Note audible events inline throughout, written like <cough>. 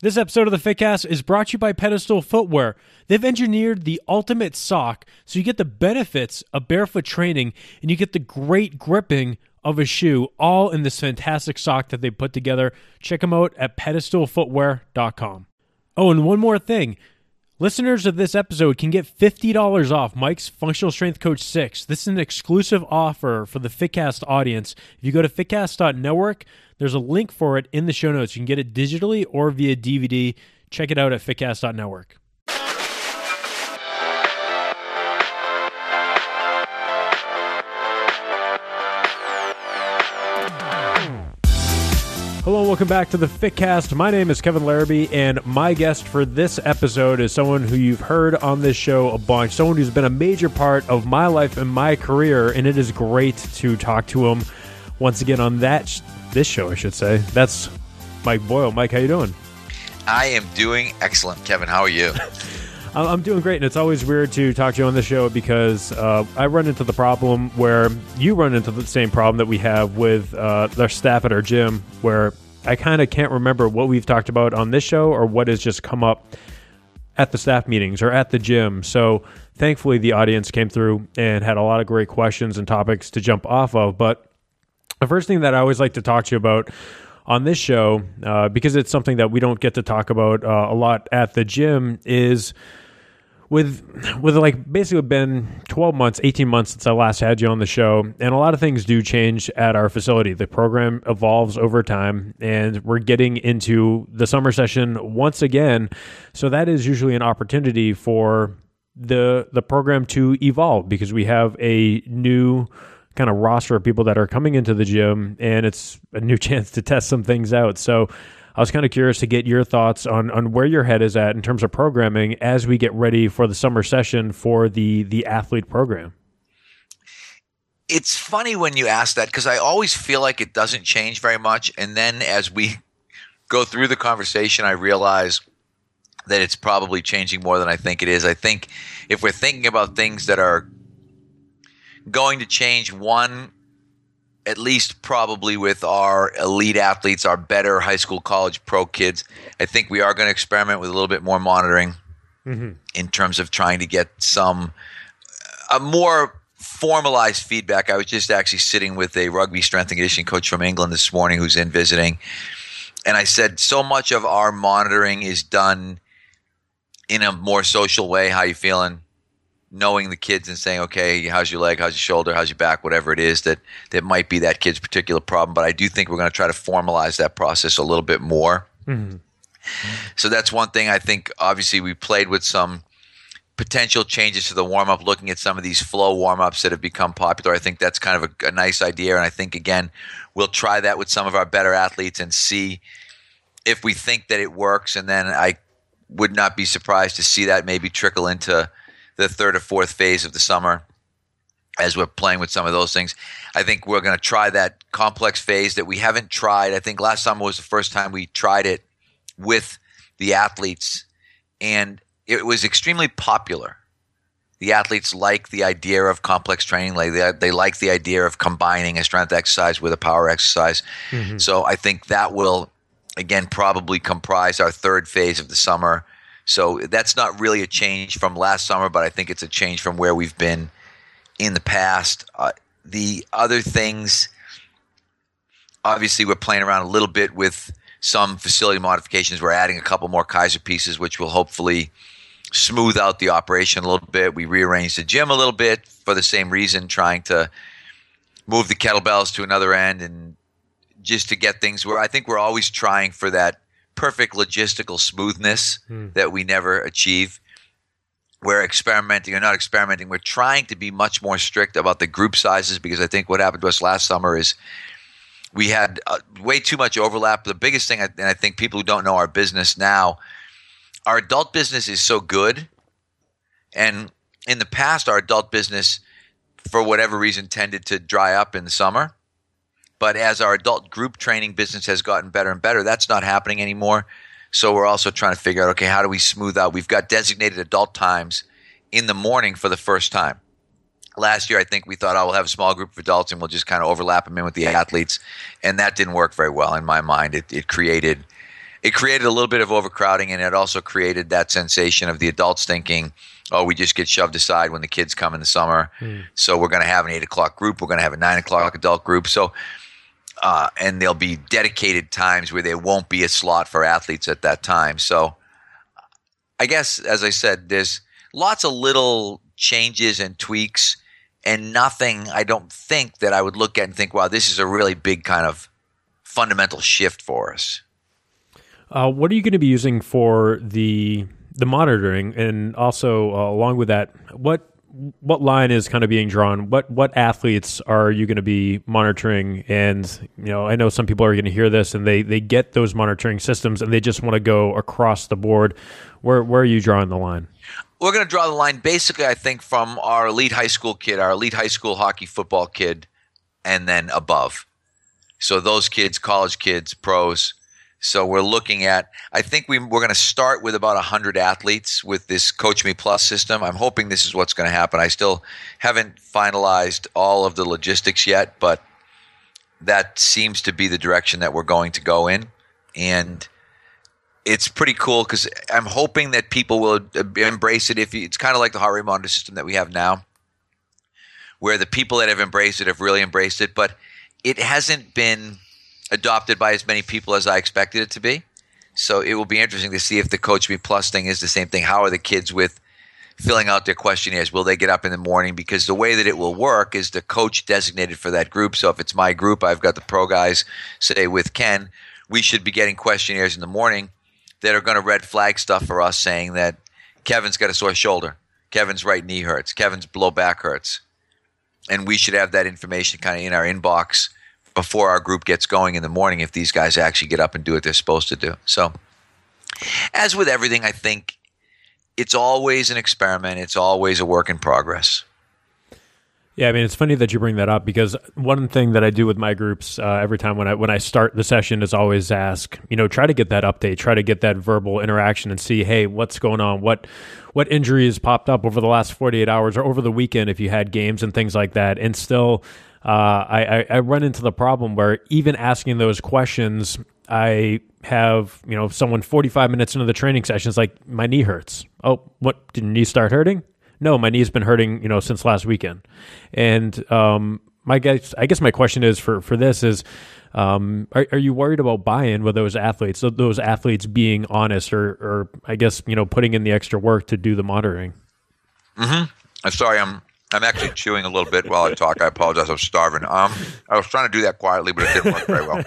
This episode of the Fitcast is brought to you by Pedestal Footwear. They've engineered the ultimate sock so you get the benefits of barefoot training and you get the great gripping of a shoe all in this fantastic sock that they put together. Check them out at pedestalfootwear.com. Oh, and one more thing. Listeners of this episode can get $50 off Mike's Functional Strength Coach 6. This is an exclusive offer for the Fitcast audience. If you go to fitcast.network, there's a link for it in the show notes. You can get it digitally or via DVD. Check it out at fitcast.network. welcome back to the Fitcast. My name is Kevin Larrabee, and my guest for this episode is someone who you've heard on this show a bunch, someone who's been a major part of my life and my career, and it is great to talk to him once again on that this show, I should say. That's Mike Boyle. Mike, how you doing? I am doing excellent, Kevin. How are you? <laughs> I'm doing great, and it's always weird to talk to you on the show because uh, I run into the problem where you run into the same problem that we have with uh, our staff at our gym, where I kind of can't remember what we've talked about on this show or what has just come up at the staff meetings or at the gym. So thankfully, the audience came through and had a lot of great questions and topics to jump off of. But the first thing that I always like to talk to you about on this show, uh, because it's something that we don't get to talk about uh, a lot at the gym, is with with like basically been 12 months 18 months since i last had you on the show and a lot of things do change at our facility. The program evolves over time and we're getting into the summer session once again. So that is usually an opportunity for the the program to evolve because we have a new kind of roster of people that are coming into the gym and it's a new <laughs> chance to test some things out. So I was kind of curious to get your thoughts on on where your head is at in terms of programming as we get ready for the summer session for the the athlete program. It's funny when you ask that because I always feel like it doesn't change very much, and then as we <laughs> go through the conversation, I realize that it's probably changing more than I think it is. I think if we're thinking about things that are going to change, one at least probably with our elite athletes, our better high school, college, pro kids, I think we are going to experiment with a little bit more monitoring mm-hmm. in terms of trying to get some a more formalized feedback. I was just actually sitting with a rugby strength and conditioning coach from England this morning who's in visiting, and I said so much of our monitoring is done in a more social way. How you feeling? Knowing the kids and saying, okay, how's your leg, how's your shoulder, how's your back, whatever it is that that might be that kid's particular problem. But I do think we're going to try to formalize that process a little bit more. Mm-hmm. So that's one thing. I think obviously we played with some potential changes to the warm up, looking at some of these flow warm ups that have become popular. I think that's kind of a, a nice idea, and I think again we'll try that with some of our better athletes and see if we think that it works, and then I would not be surprised to see that maybe trickle into the third or fourth phase of the summer as we're playing with some of those things. I think we're going to try that complex phase that we haven't tried. I think last summer was the first time we tried it with the athletes, and it was extremely popular. The athletes like the idea of complex training. Like they, they like the idea of combining a strength exercise with a power exercise. Mm-hmm. So I think that will, again, probably comprise our third phase of the summer so that's not really a change from last summer, but I think it's a change from where we've been in the past. Uh, the other things, obviously, we're playing around a little bit with some facility modifications. We're adding a couple more Keiser pieces, which will hopefully smooth out the operation a little bit. We rearranged the gym a little bit for the same reason, trying to move the kettlebells to another end and just to get things where I think we're always trying for that perfect logistical smoothness hmm. that we never achieve. We're experimenting or not experimenting. We're trying to be much more strict about the group sizes because I think what happened to us last summer is we had uh, way too much overlap. The biggest thing, and I think people who don't know our business now, our adult business is so good. And in the past, our adult business, for whatever reason, tended to dry up in the summer. But as our adult group training business has gotten better and better, that's not happening anymore. So we're also trying to figure out okay, how do we smooth out? We've got designated adult times in the morning for the first time. Last year, I think we thought, oh, we'll have a small group of adults and we'll just kind of overlap them in with the athletes. And that didn't work very well in my mind. It, it created it created a little bit of overcrowding, and it also created that sensation of the adults thinking, "Oh, we just get shoved aside when the kids come in the summer." Hmm. So we're going to have an eight o'clock group. We're going to have a nine o'clock adult group. So uh, and there'll be dedicated times where there won't be a slot for athletes at that time. So, I guess, as I said, there's lots of little changes and tweaks, and nothing I don't think that I would look at and think, wow, this is a really big kind of fundamental shift for us. Uh, what are you going to be using for the the monitoring, and also uh, along with that, what what line is kind of being drawn? What what athletes are you going to be monitoring? And you know, I know some people are going to hear this and they they get those monitoring systems and they just want to go across the board. Where where are you drawing the line? We're going to draw the line basically, I think, from our elite high school kid, our elite high school hockey football kid, and then above. So those kids, college kids, pros. So we're looking at. I think we, we're going to start with about hundred athletes with this Coach Me Plus system. I'm hoping this is what's going to happen. I still haven't finalized all of the logistics yet, but that seems to be the direction that we're going to go in, and it's pretty cool because I'm hoping that people will embrace it. If you, it's kind of like the heart rate monitor system that we have now, where the people that have embraced it have really embraced it, but it hasn't been adopted by as many people as I expected it to be. So it will be interesting to see if the Coach Me Plus thing is the same thing. How are the kids with filling out their questionnaires? Will they get up in the morning? Because the way that it will work is the coach designated for that group. So if it's my group, I've got the pro guys, say with Ken, we should be getting questionnaires in the morning that are going to red flag stuff for us saying that Kevin's got a sore shoulder, Kevin's right knee hurts, Kevin's low back hurts. And we should have that information kind of in our inbox before our group gets going in the morning if these guys actually get up and do what they're supposed to do. So, as with everything, I think it's always an experiment, it's always a work in progress. Yeah, I mean it's funny that you bring that up because one thing that I do with my groups uh, every time when I when I start the session is always ask, you know, try to get that update, try to get that verbal interaction and see, hey, what's going on? What what injuries popped up over the last 48 hours or over the weekend if you had games and things like that. And still uh, I, I run into the problem where even asking those questions, I have you know someone 45 minutes into the training session is like my knee hurts. Oh, what did your knee start hurting? No, my knee's been hurting you know since last weekend. And um, my guess, I guess my question is for for this is. Um, are, are you worried about buy-in with those athletes? Those athletes being honest, or, or I guess you know, putting in the extra work to do the monitoring. Mm-hmm. I'm sorry, I'm I'm actually chewing a little bit while I talk. I apologize. I'm starving. Um, I was trying to do that quietly, but it didn't work very well.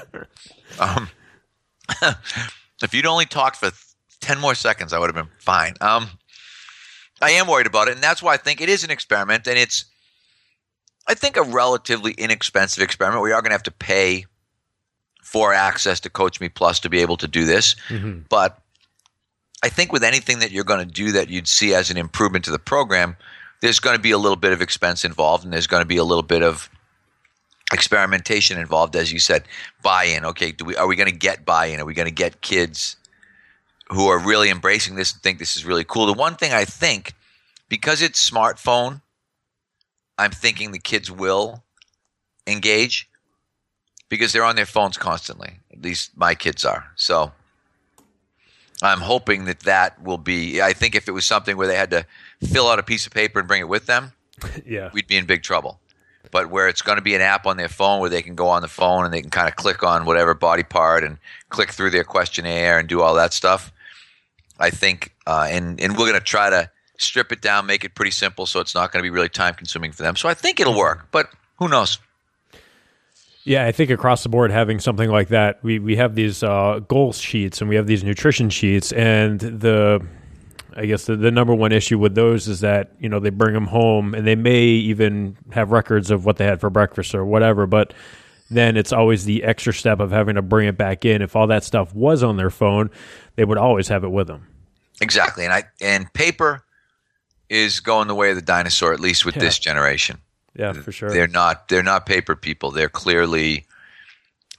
Um, <laughs> if you'd only talked for ten more seconds, I would have been fine. Um, I am worried about it, and that's why I think it is an experiment, and it's, I think, a relatively inexpensive experiment. We are going to have to pay for access to Coach Me Plus to be able to do this, mm-hmm. but I think with anything that you're going to do that you'd see as an improvement to the program there's going to be a little bit of expense involved and there's going to be a little bit of experimentation involved as you said buy-in. Okay do we are we going to get buy-in? Are we going to get kids who are really embracing this and think this is really cool? The one thing i think because it's smartphone i'm thinking the kids will engage because they're on their phones constantly. At least my kids are. So i'm hoping that that will be i think if it was something where they had to fill out a piece of paper and bring it with them, <laughs> yeah, we'd be in big trouble. But where it's going to be an app on their phone where they can go on the phone and they can kind of click on whatever body part and click through their questionnaire and do all that stuff. I think, uh, and and we're going to try to strip it down, make it pretty simple, so it's not going to be really time consuming for them. So I think it'll work, but who knows? Yeah, I think across the board, having something like that, we we have these uh, goal sheets and we have these nutrition sheets, and the I guess the, the number one issue with those is that you know they bring them home and they may even have records of what they had for breakfast or whatever, but then it's always the extra step of having to bring it back in. If all that stuff was on their phone, they would always have it with them. Exactly, and I and paper is going the way of the dinosaur, at least with yeah. this generation. Yeah, for sure. They're not they're not paper people. They're clearly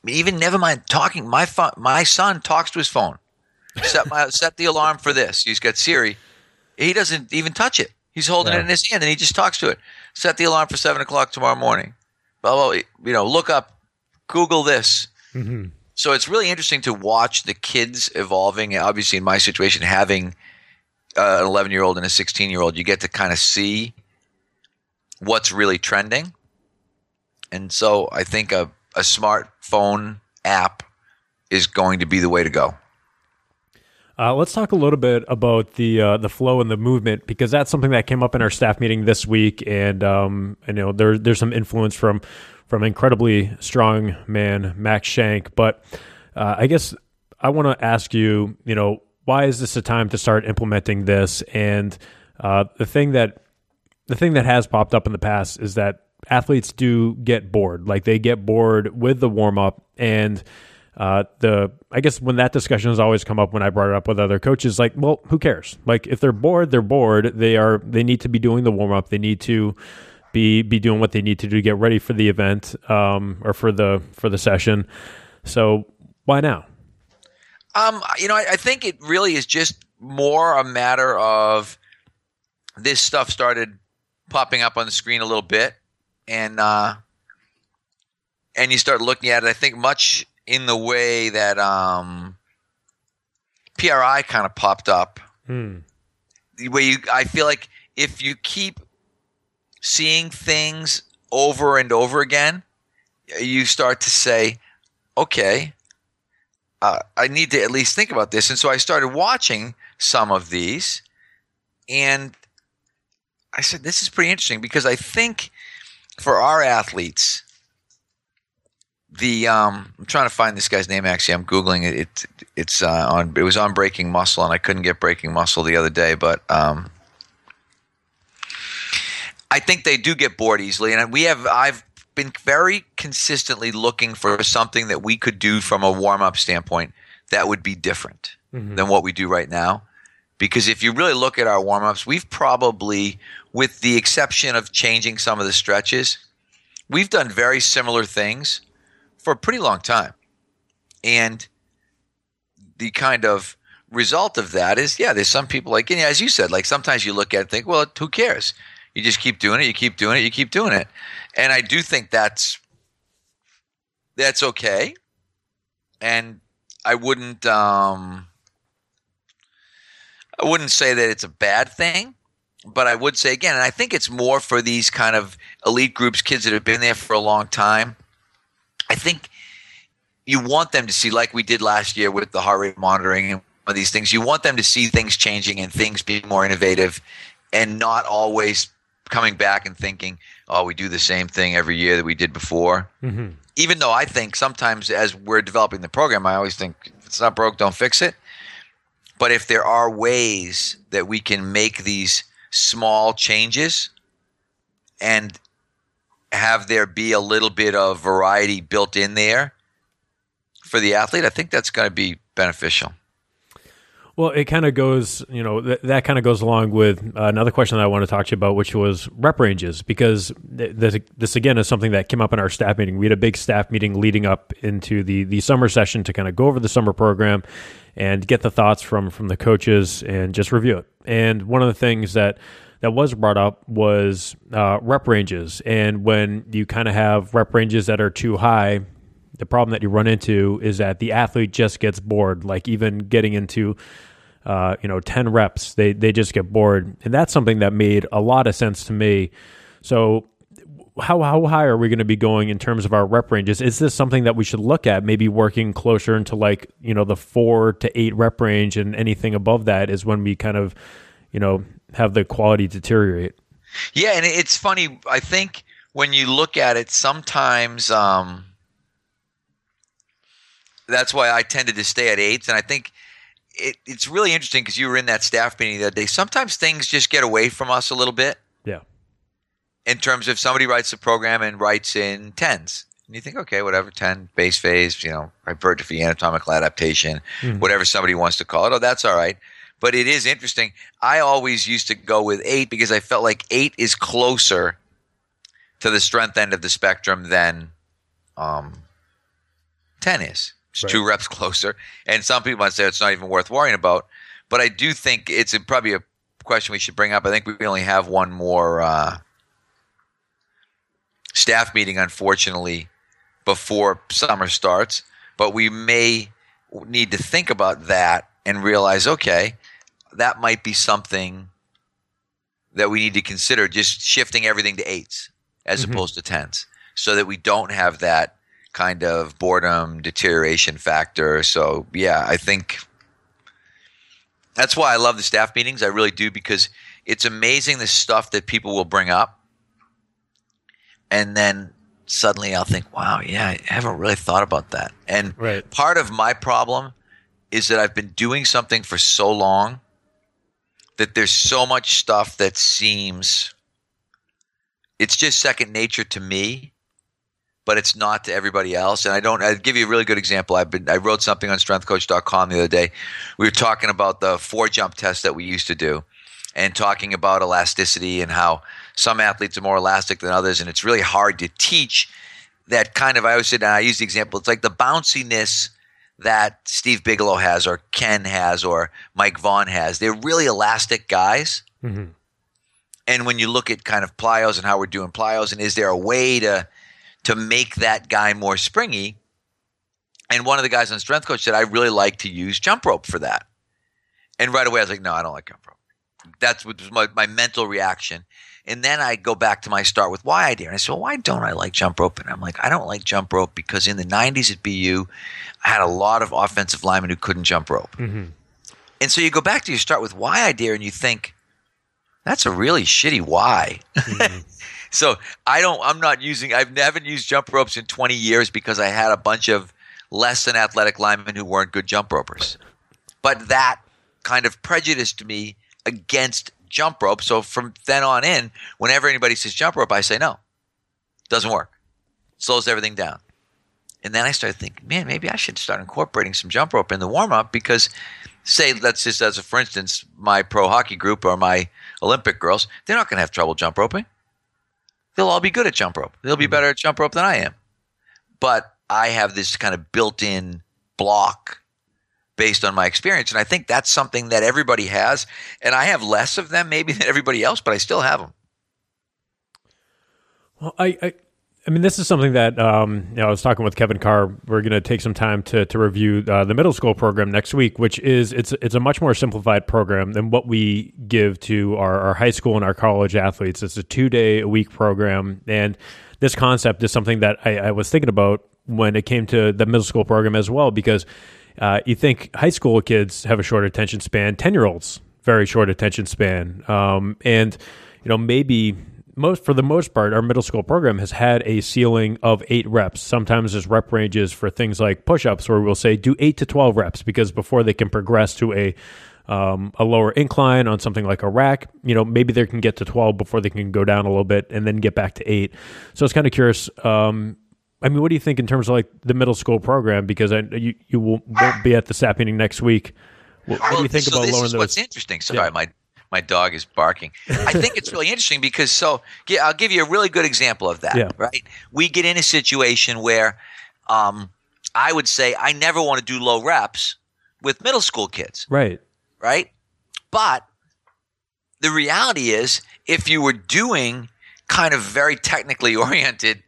even never mind talking. My phone, my son talks to his phone set my set the alarm for this. He's got Siri. He doesn't even touch it. He's holding it in his hand and he just talks to it. Set the alarm for seven o'clock tomorrow morning. Blah blah. You know, look up, Google this. Mm-hmm. So it's really interesting to watch the kids evolving. Obviously, in my situation, having uh, an 11 year old and a 16 year old, you get to kind of see what's really trending. And so I think a, a smartphone app is going to be the way to go. Uh, let's talk a little bit about the uh, the flow and the movement because that's something that came up in our staff meeting this week, and um, you know there, there's some influence from from incredibly strong man Max Shank. But uh, I guess I want to ask you, you know, why is this a time to start implementing this? And uh, the thing that the thing that has popped up in the past is that athletes do get bored, like they get bored with the warm up and uh, the I guess when that discussion has always come up when I brought it up with other coaches, like, well, who cares? Like, if they're bored, they're bored. They are. They need to be doing the warm up. They need to be be doing what they need to do to get ready for the event um, or for the for the session. So why now? Um, you know, I, I think it really is just more a matter of this stuff started popping up on the screen a little bit, and uh, and you start looking at it. I think much in the way that um, PRI kind of popped up. Hmm. The way you, I feel like if you keep seeing things over and over again, you start to say, okay, uh, I need to at least think about this. And so I started watching some of these, and I said, this is pretty interesting because I think for our athletes, the um, I'm trying to find this guy's name. Actually, I'm googling it. it it's uh, on. It was on Breaking Muscle, and I couldn't get Breaking Muscle the other day. But um, I think they do get bored easily, and we have. I've been very consistently looking for something that we could do from a warm up standpoint that would be different mm-hmm. than what we do right now. Because if you really look at our warm ups, we've probably, with the exception of changing some of the stretches, we've done very similar things for a pretty long time. And the kind of result of that is, yeah, there's some people like, and as you said, like sometimes you look at it and think, well, who cares? You just keep doing it, you keep doing it, you keep doing it. And I do think that's that's okay. And I wouldn't um I wouldn't say that it's a bad thing, but I would say again, and I think it's more for these kind of elite groups, kids that have been there for a long time I think you want them to see, like we did last year with the heart rate monitoring and of these things, you want them to see things changing and things being more innovative and not always coming back and thinking, oh, we do the same thing every year that we did before. Mm-hmm. Even though I think sometimes as we're developing the program, I always think if it's not broke, don't fix it. But if there are ways that we can make these small changes and have there be a little bit of variety built in there for the athlete, I think that's going to be beneficial. Well, it kind of goes, you know, th- that kind of goes along with uh, another question that I want to talk to you about, which was rep ranges, because th- this, this again is something that came up in our staff meeting. We had a big staff meeting leading up into the the summer session to kind of go over the summer program and get the thoughts from from the coaches and just review it. And one of the things that that was brought up was uh, rep ranges. And when you kind of have rep ranges that are too high, the problem that you run into is that the athlete just gets bored. Like even getting into, uh, you know, ten reps, they they just get bored, and that's something that made a lot of sense to me. So. How, how high are we going to be going in terms of our rep ranges? Is this something that we should look at? Maybe working closer into like you know the four to eight rep range, and anything above that is when we kind of you know have the quality deteriorate. Yeah, and it's funny. I think when you look at it, sometimes um, that's why I tended to stay at eights, and I think it, it's really interesting because you were in that staff meeting that day. Sometimes things just get away from us a little bit. Yeah. In terms of somebody writes the program and writes in tens, and you think, okay, whatever, ten base phase, you know, hypertrophy, anatomical adaptation, mm-hmm. whatever somebody wants to call it. Oh, that's all right but it is interesting. I always used to go with eight because I felt like eight is closer to the strength end of the spectrum than um, 10 is. It's right. two reps <laughs> closer. And some people might say it's not even worth worrying about. But I do think it's a, probably a question we should bring up. I think we only have one more uh, staff meeting, unfortunately, before summer starts. but we may need to think about that and realize, okay, that might be something that we need to consider just shifting everything to eights as Mhm. opposed to tens so that we don't have that kind of boredom deterioration factor. So, yeah, I think that's why I love the staff meetings. I really do because it's amazing the stuff that people will bring up. And then suddenly I'll think, wow, yeah, I haven't really thought about that. And Right. part of my problem is that I've been doing something for so long that there's so much stuff that seems it's just second nature to me but it's not to everybody else. And i don't i'll give you a really good example. I've been i wrote something on strengthcoach.com the other day. We were talking about the four jump test that we used to do and talking about elasticity and how some athletes are more elastic than others. And it's really hard to teach that kind of i always said i use the example it's like the bounciness that Steve Bigelow has, or Ken has, or Mike Vaughn has. They're really elastic guys. hmm And when you look at kind of plyos and how we're doing plyos, and is there a way to to make that guy more springy? And one of the guys on Strength Coach said, I really like to use jump rope for that. And right away I was like, no, I don't like jump rope. That's what was my, my mental reaction. And then I go back to my start with why idea. And I said, well, why don't I like jump rope? And I'm like, I don't like jump rope because in the 90s at BU, I had a lot of offensive linemen who couldn't jump rope. hmm And so you go back to your start with why idea and you think, that's a really shitty why. <laughs> so I don't, I'm not using, I've never used jump ropes in 20 years because I had a bunch of less than athletic linemen who weren't good jump ropers. But that kind of prejudiced me against jump rope. So from then on in, whenever anybody says jump rope, I say no, doesn't work. Slows everything down. And then I started thinking, man, maybe I should start incorporating some jump rope in the warm up because, say, let's just as a for instance, my pro hockey group or my Olympic girls, they're not going to have trouble jump roping. They'll all be good at jump rope. They'll be mm-hmm. better at jump rope than I am. But I have this kind of built in block based on my experience. And I think that's something that everybody has. And I have less of them maybe <laughs> than everybody else, but I still have them. Well, I, I, I mean, this is something that um, you know, I was talking with Kevin Carr. We're going to take some time to to review uh, the middle school program next week, which is it's it's a much more simplified program than what we give to our, our high school and our college athletes. It's a two day a week program, and this concept is something that I, I was thinking about when it came to the middle school program as well, because uh, you think high school kids have a short attention span, ten year olds very short attention span, um, and you know maybe most for the most part, our middle school program has had a ceiling of eight reps. Sometimes there's rep ranges for things like push-ups, where we'll say do eight to twelve reps because before they can progress to a um, a lower incline on something like a rack, you know, maybe they can get to twelve before they can go down a little bit and then get back to eight. So it's kind of curious. Um, I mean, what do you think in terms of like the middle school program? Because I, you you will, won't be at the SAP meeting next week. What, what do you think so about this lowering is those? what's interesting. Sorry, Yeah. my my dog is barking. I think it's really interesting because so yeah, I'll give you a really good example of that. Yeah. Right, we get in a situation where um, I would say I never want to do low reps with middle school kids, Right. right? But the reality is, if you were doing kind of very technically <laughs> oriented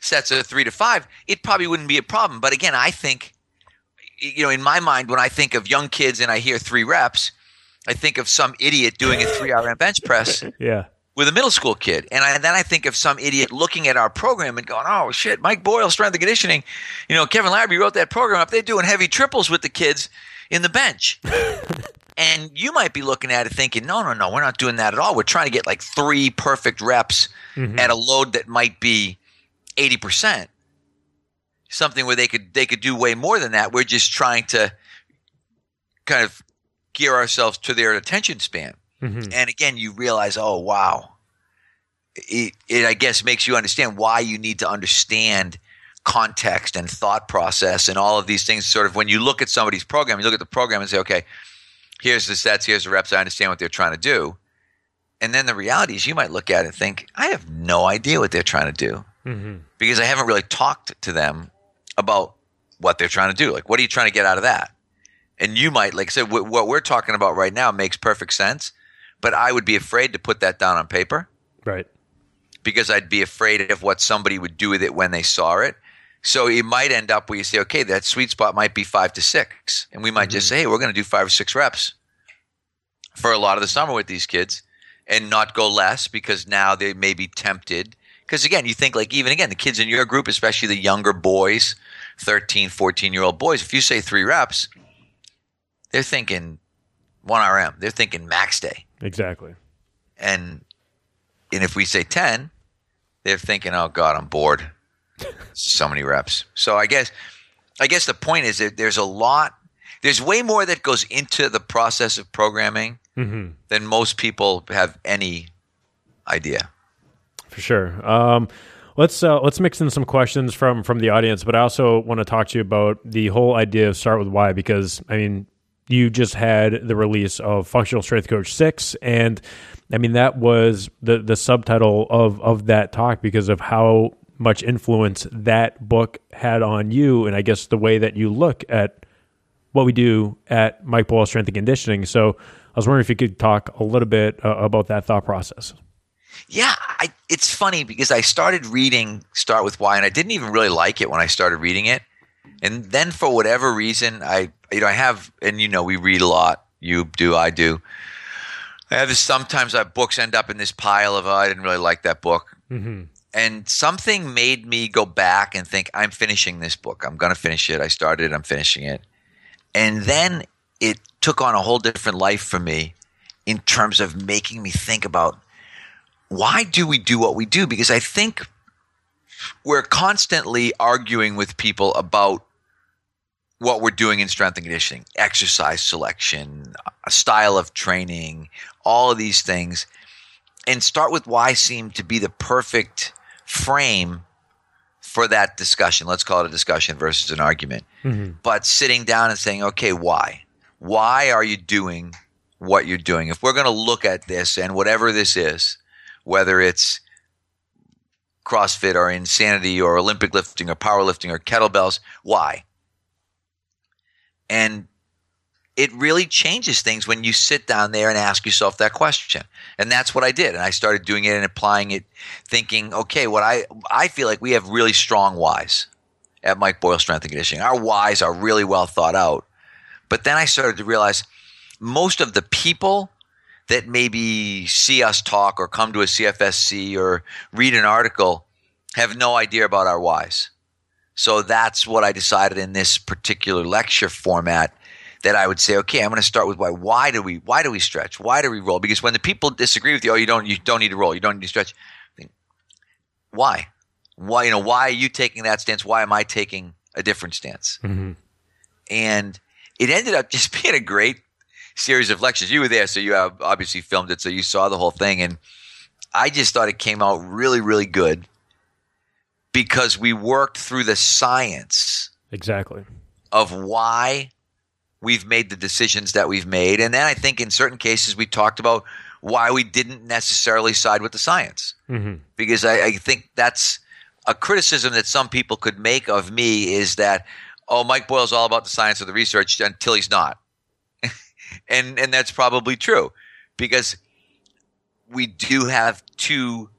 sets of three to five, it probably wouldn't be a problem. But again, I think, you know, in my mind, when I think of young kids and I hear three reps, I think of some idiot doing a three RM bench press <laughs> Yeah. with a middle school kid. And, I, then I think of some idiot looking at our program and going, oh, shit, Mike Boyle, strength and conditioning. You know, Kevin Larrabee wrote that program up. They're doing heavy triples with the kids in the bench. <laughs> and you might be looking at it thinking, no, no, no, we're not doing that at all. We're trying to get like three perfect reps mm-hmm. at a load that might be 80%. Something where they could they could do way more than that. We're just trying to kind of gear ourselves to their attention span. Mhm. And again, you realize, oh wow, it, it I guess makes you understand why you need to understand context and thought process and all of these things. Sort of when you look at somebody's program, you look at the program and say, okay, here's the sets, here's the reps. I understand what they're trying to do. And then the reality is, you might look at it and think, I have no idea what they're trying to do Mhm. because I haven't really talked to them about what they're trying to do. Like, what are you trying to get out of that? And you might, like I said, wh- what we're talking about right now makes perfect sense, but I would be afraid to put that down on paper Right. because I'd be afraid of what somebody would do with it when they saw it. So it might end up where you say, okay, that sweet spot might be five to six. And we might mm-hmm. just say, hey, we're going to do five or six reps for a lot of the summer with these kids and not go less because now they may be tempted. Because again, you think like even again, the kids in your group, especially the younger boys, 13, 14 year old boys, if you say three reps, they're thinking one RM. They're thinking max day. Exactly. And and if we say 10, they're thinking, oh God, I'm bored. <laughs> so many reps. So I guess I guess the point is that there's a lot there's way more that goes into the process of programming mm-hmm. than most people have any idea. For sure. Um, let's uh, let's mix in some questions from from the audience, but I also want to talk to you about the whole idea of start with why because I mean you just had the release of Functional Strength Coach Six, and I mean that was the the subtitle of of that talk because of how much influence that book had on you, and I guess the way that you look at what we do at Mike Boyle Strength and Conditioning. So I was wondering if you could talk a little bit uh, about that thought process. Yeah, I, it's funny because I started reading Start with Why, and I didn't even really like it when I started reading it. And then for whatever reason, I you know I have, and you know we read a lot. You do, I do. I have this. Sometimes our books end up in this pile of oh, I didn't really like that book. Mm-hmm and something made me go back and think i'm finishing this book i'm going to finish it i started i'm finishing it and then it took on a whole different life for me in terms of making me think about why do we do what we do because i think we're constantly arguing with people about what we're doing in strength and conditioning exercise selection a style of training all of these things and start with why seemed to be the perfect frame for that discussion. Let's call it a discussion versus an argument. Mm-hmm. But sitting down and saying, okay, why? Why are you doing what you're doing? If we're going to look at this and whatever this is, whether it's CrossFit or insanity or Olympic lifting or powerlifting or kettlebells, why? And it really changes things when you sit down there and ask yourself that question. And that's what I did. And I started doing it and applying it, thinking, okay, what I I feel like we have really strong whys at Mike Boyle Strength and Conditioning. Our whys are really well thought out. But then I started to realize most of the people that maybe see us talk or come to a CFSC or read an article have no idea about our whys. So that's what I decided in this particular lecture format that I would say, okay, I'm going to start with why. Why do we? Why do we stretch? Why do we roll? Because when the people disagree with you, oh, you don't, you don't need to roll. You don't need to stretch. Why? Why? You know, why are you taking that stance? Why am I taking a different stance? Mm-hmm. And it ended up <laughs> just being a great series of lectures. You were there, so you have obviously filmed it, so you saw the whole thing, and I just thought it came out really, really good because we worked through the science exactly of why we've made the decisions that we've made. And then I think in certain cases we talked about why we didn't necessarily side with the science. Mm-hmm. Because I, I, think that's a criticism that some people could make of me is that, oh, Mike Boyle's all about the science of the research until he's not. And and that's probably true. Because we do have two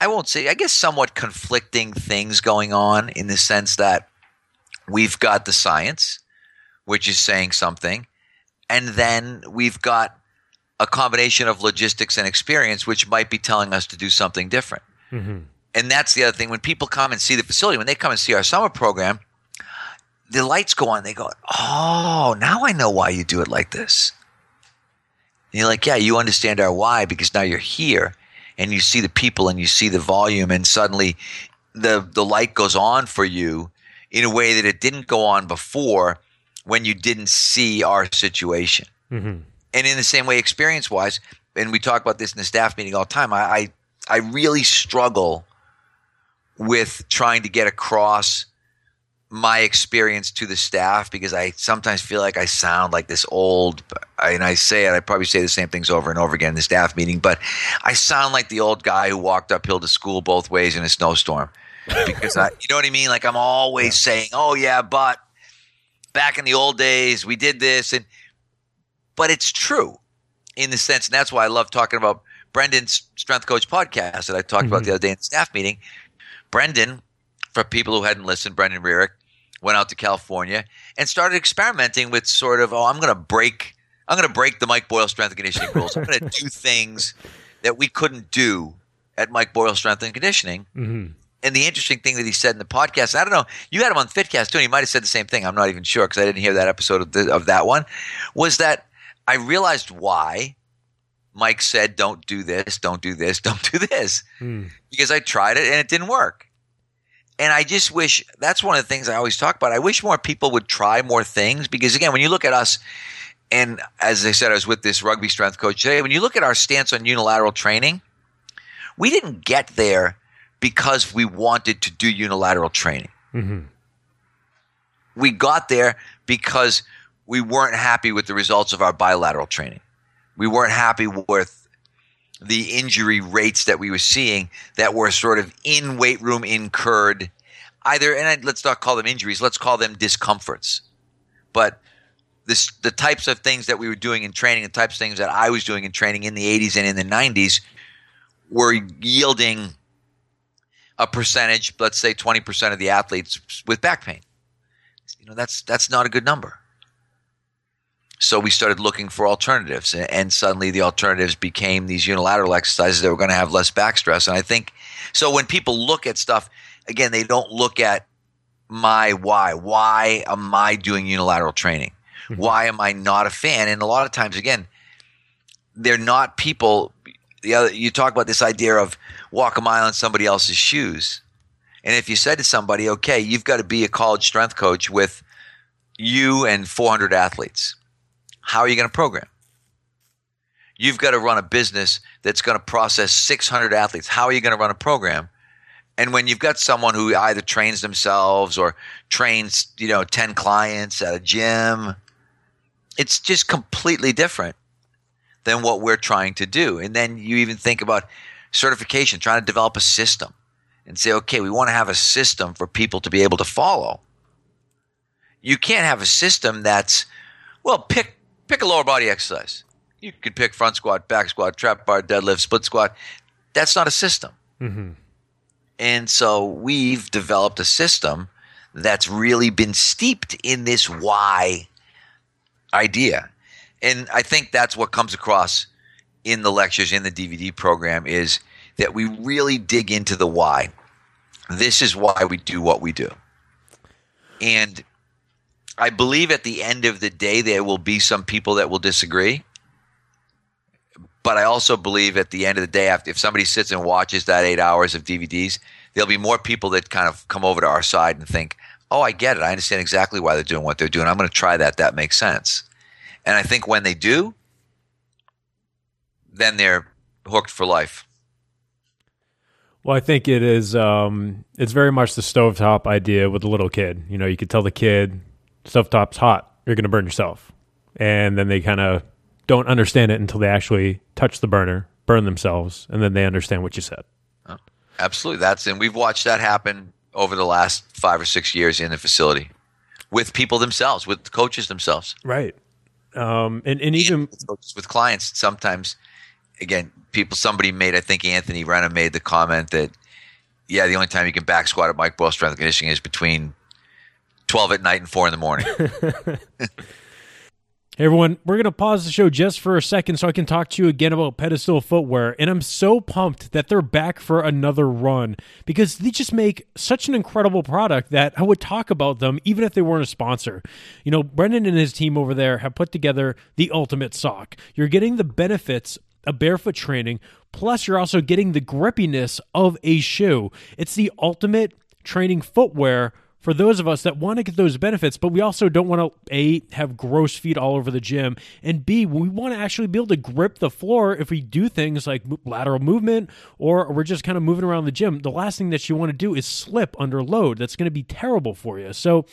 I won't say I guess somewhat conflicting things going on in the sense that we've got the science which is saying something. And then we've got a combination of logistics and experience, which might be telling us to do something different. Mm-hmm. And that's the other thing. When people come and see the facility, when they come and see our summer program, the lights go on. They go, Oh, now I know why you do it like this. And you're like, Yeah, you understand our why because now you're here and you see the people and you see the volume, and suddenly the, the light goes on for you in a way that it didn't go on before when you didn't see our situation. Mm-hmm. And in the same way, experience wise, and we talk about this in the staff meeting all the time, I, I, I really struggle with trying to get across my experience to the staff because I sometimes feel like I sound like this old, and I say it, I probably say the same things over and over again in the staff meeting, but I sound like the old guy who walked uphill to school both ways in a snowstorm. Because I, you know what I mean? Like I'm always yeah. saying, oh, yeah, but back in the old days, we did this, and but it's true in the sense, and that's why I love talking about Brendan's Strength Coach podcast that I talked mm-hmm. about the other day in the staff meeting. Brendan for people who hadn't listened, Brendan Rearick went out to California and started experimenting with sort of, oh, I'm going to break, I'm going to break the Mike Boyle strength and conditioning rules. I'm going to do <laughs> things that we couldn't do at Mike Boyle Strength and Conditioning. Mm-hmm. And the interesting thing that he said in the podcast, I don't know, you had him on Fitcast too, and he might have said the same thing. I'm not even sure because I didn't hear that episode of, the, of that one. Was that I realized why Mike said, don't do this, don't do this, <laughs> don't do this. Mm. Because I tried it and it didn't work. And I just wish that's one of the things I always talk about. I wish more people would try more things because, again, when you look at us, and as I said, I was with this rugby strength coach today. When you look at our stance on unilateral training, we didn't get there because we wanted to do unilateral training. Mm-hmm. We got there because we weren't happy with the results of our bilateral training. We weren't happy with the injury rates that we were seeing that were sort of in weight room incurred either and let's not call them injuries let's call them discomforts but this, the types of things that we were doing in training the types of things that i was doing in training in the 80s and in the 90s were yielding a percentage, let's say 20% of the athletes with back pain. You know, that's that's not a good number. So we started looking for alternatives, and suddenly the alternatives became these unilateral exercises that were going to have less back stress. And I think so. When people look at stuff, again, they don't look at my why. Why am I doing unilateral training? Mm-hmm. Why am I not a fan? And a lot of times, again, they're not people the other you talk about this idea of walk a mile in somebody else's shoes. And if you said to somebody, okay, you've got to be a college strength coach with you and 400 athletes, how are you going to program? You've got to run a business that's going to process 600 athletes. How are you going to run a program? And when you've got someone who either trains themselves or trains, you know, 10 clients at a gym, it's just completely different than what we're trying to do. And then you even think about certification, trying to develop a system and say, okay, we want to have a system for people to be able to follow. You can't have a system that's, well, pick pick a lower body exercise. You could pick front squat, back squat, trap bar, deadlift, split squat. That's not a system. Mm-hmm. And so we've developed a system that's really been steeped in this why idea and I think that's what comes across in the lectures in the DVD program is that we really dig into the why. This is why we do what we do. And I believe at the end of the day there will be some people that will disagree. But I also believe at the end of the day, if somebody sits and watches that eight hours of DVDs, there'll be more people that kind of come over to our side and think, oh, I get it. I understand exactly why they're doing what they're doing. I'm going to try that. That makes sense. And I think when they do, then they're hooked for life. Well, I think it is. Um, it's very much the stovetop idea with a little kid. You know, you could tell the kid, "Stovetop's hot. You're going to burn yourself," and then they kind of don't understand it until they actually touch the burner, burn themselves, and then they understand what you said. Oh, absolutely, that's and we've watched that happen over the last five or six years in the facility with people themselves, with coaches themselves. Right. Um, and, and even with clients, sometimes, again, people, somebody made, I think Anthony Renna made the comment that, yeah, the only time you can back squat at Mike Boyle strength conditioning is between 12 at night and 4 in the morning. <laughs> Hey everyone, we're going to pause the show just for a second so I can talk to you again about Pedestal Footwear. And I'm so pumped that they're back for another run because they just make such an incredible product that I would talk about them even if they weren't a sponsor. You know, Brendan and his team over there have put together the ultimate sock. You're getting the benefits of barefoot training, plus you're also getting the grippiness of a shoe. It's the ultimate training footwear for those of us that want to get those benefits, but we also don't want to a have gross feet all over the gym, and b we want to actually be able to grip the floor if we do things like lateral movement or we're just kind of moving around the gym. The last thing that you want to do is slip under load. That's going to be terrible for you. So,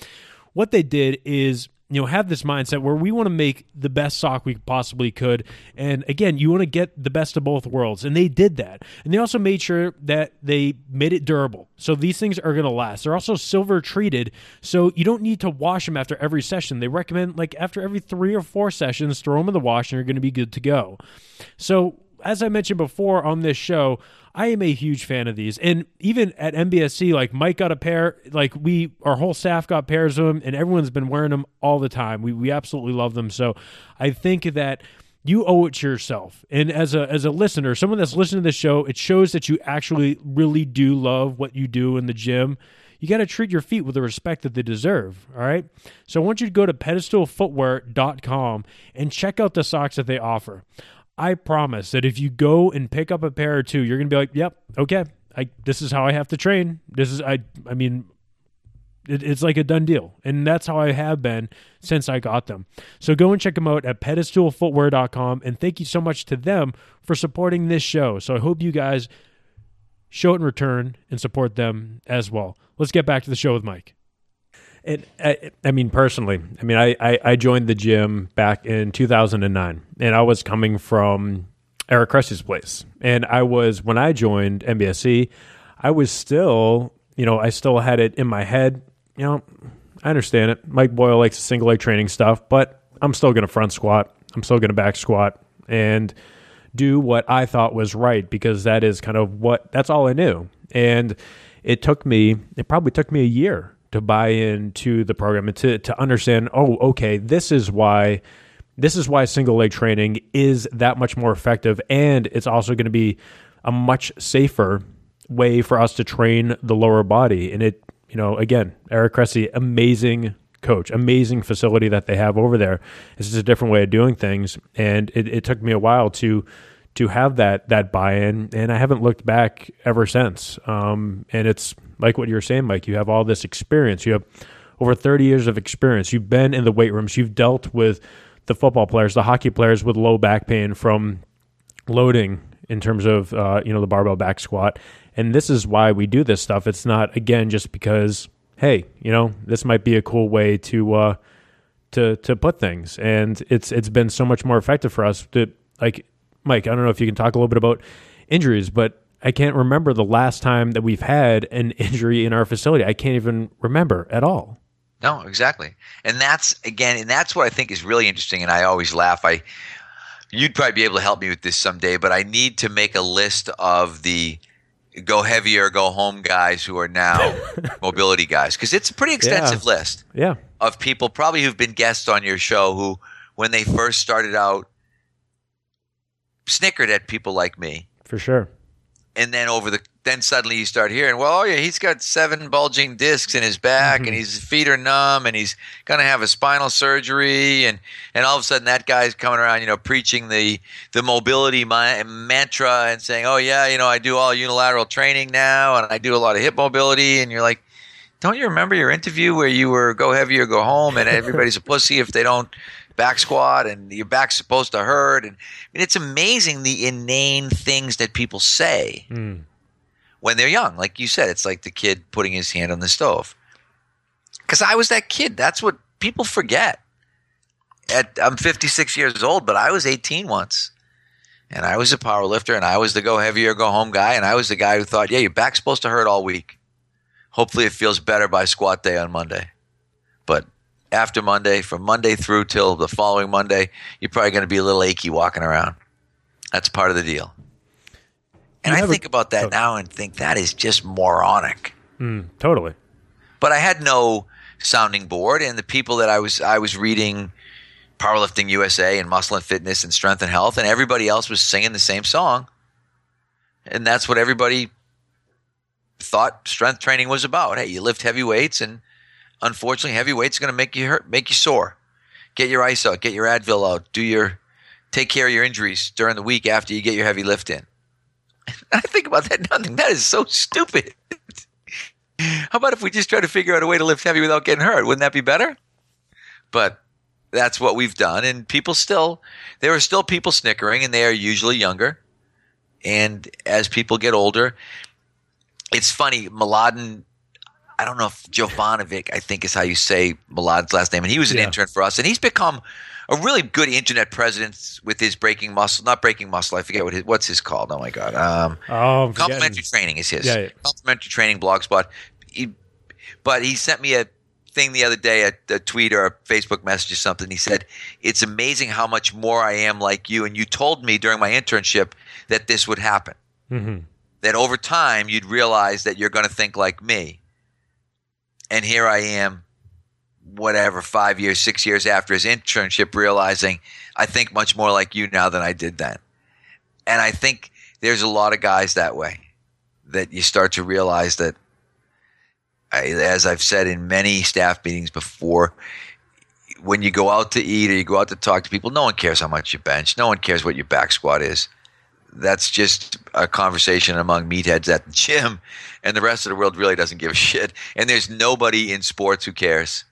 what they did is you know have this mindset where we want to make the best sock we possibly could. And again you want to get the best of both worlds. And they did that. And they also made sure that they made it durable. So these things are going to last. They're also silver treated so you don't need to wash them after every session. They recommend like after every three or four sessions throw them in the wash and you're going to be good to go. So as I mentioned before on this show, I am a huge fan of these. And even at MBSC, like Mike got a pair, like we, our whole staff got pairs of them, and everyone's been wearing them all the time. We, we absolutely love them. So I think that you owe it to yourself. And as a as a listener, someone that's listening to this show, it shows that you actually really do love what you do in the gym. You got to treat your feet with the respect that they deserve. All right. So I want you to go to pedestalfootwear.com and check out the socks that they offer. I promise that if you go and pick up a pair or two, you're going to be like, "Yep, okay, I this is how I have to train. This is I I mean it, it's like a done deal. And that's how I have been since I got them. So go and check them out at pedestalfootwear.com. And thank you so much to them for supporting this show. So I hope you guys show it in return and support them as well. Let's get back to the show with Mike. It, I, I mean, personally, I mean, I, I, I joined the gym back in 2009, and I was coming from Eric Cressey's place. And I was, when I joined MBSC, I was still, you know, I still had it in my head you know, I understand it. Mike Boyle likes single leg training stuff, but I'm still going to front squat. I'm still going to back squat and do what I thought was right because that is kind of what that's all I knew. And it took me, it probably took me a year to buy into the program and to, to understand, oh, okay, this is why this is why single leg training is that much more effective and it's also going to be a much safer way for us to train the lower body and it you know, again, Eric Cressey, amazing coach, amazing facility that they have over there. this is a different way of doing things, and it, it took me a while to to have that that buy-in, and I haven't looked back ever since. Um, and it's like what you were saying, Mike. You have all this experience. You have over 30 years of experience. You've been in the weight rooms. You've dealt with the football players, the hockey players with low back pain from loading in terms of uh, you know the barbell back squat and this is why we do this stuff. It's not again just because hey, you know, this might be a cool way to uh, to to put things, and it's it's been so much more effective for us. To like, Mike, I don't know if you can talk a little bit about injuries, but I can't remember the last time that we've had an <laughs> injury in our facility. I can't even remember at all. No, exactly, and that's again, and that's what I think is really interesting. And I always laugh. I you'd probably be able to help me with this someday, but I need to make a list of the go heavy or go home guys who are now <laughs> mobility guys because it's a pretty extensive yeah. list yeah. of people probably who've been guests on your show who when they first started out snickered at people like me for sure and then over the then suddenly you start hearing, well, oh yeah, he's got seven bulging discs in his back, mm-hmm. and his feet are numb, and he's going to have a spinal surgery, and and all of a sudden that guy's coming around, you know, preaching the the mobility mantra and saying, oh yeah, you know, I do all unilateral training now, and I do a lot of hip mobility, and you're like, don't you remember your interview where you were go heavy or go home, and everybody's a pussy if they don't back squat and your back's supposed to hurt and I mean, it's amazing the inane things that people say. Mm when they're young. Like you said, it's like the kid putting his hand on the stove. Because I was that kid. That's what people forget. At, I'm 56 years old, but I was 18 once. And I was a power lifter, and I was the go heavy or go home guy. And I was the guy who thought, yeah, your back's supposed to hurt all week. Hopefully, it feels better by squat day on Monday. But after Monday, from Monday through till the following Monday, you're probably going to be a little achy walking around. That's part of the deal. And I think about that oh. now and think that is just moronic. Mm, totally. But I had no sounding board, and the people that I was I was reading Powerlifting USA and Muscle and Fitness and Strength and Health, and everybody else was singing the same song, and that's what everybody thought strength training was about. Hey, you lift heavy weights, and unfortunately, heavy weights are going to make you hurt, make you sore. Get your ice out, get your Advil out, do your take care of your injuries during the week after you get your heavy lift in. <laughs> I think about that nothing. That is so stupid. How about if we just try to figure out a way to lift heavy without getting hurt? Wouldn't that be better? But that's what we've done, and people still there are still people snickering, and they are usually younger. And as people get older, it's funny. Mladen, I don't know if Jovanovic, I think is how you say Milad's last name, and he was an yeah. intern for us, and he's become a really good internet presence with his breaking muscle, not breaking muscle. I forget what his, what's his called. Oh my god, um, oh, complementary training is his. Yeah, yeah. Complementary training blogspot. He, but he sent me a thing the other day, a, a tweet or a Facebook message or something. He said, "It's amazing how much more I am like you." And you told me during my internship that this would happen. Mm-hmm. That over time you'd realize that you're going to think like me. And here I am, whatever, five years, six years after his internship, realizing I think much more like you now than I did then. And I think there's a lot of guys that way that you start to realize that as I've said in many staff meetings before, when you go out to eat or you go out to talk to people, no one cares how much you bench. No one cares what your back squat is. That's just a conversation among meatheads at the gym, and the rest of the world really doesn't give a shit. And there's nobody in sports who cares.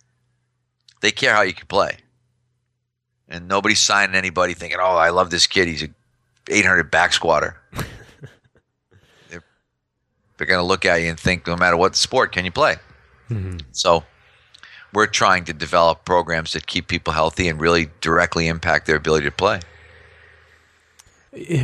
They care how you can play. And nobody's signing anybody thinking, oh, I love this kid. He's a 800 back squatter. <laughs> they're they're going to look at you and think, no matter what sport, can you play? Mm-hmm. So we're trying to develop programs that keep people healthy and really directly impact their ability to play.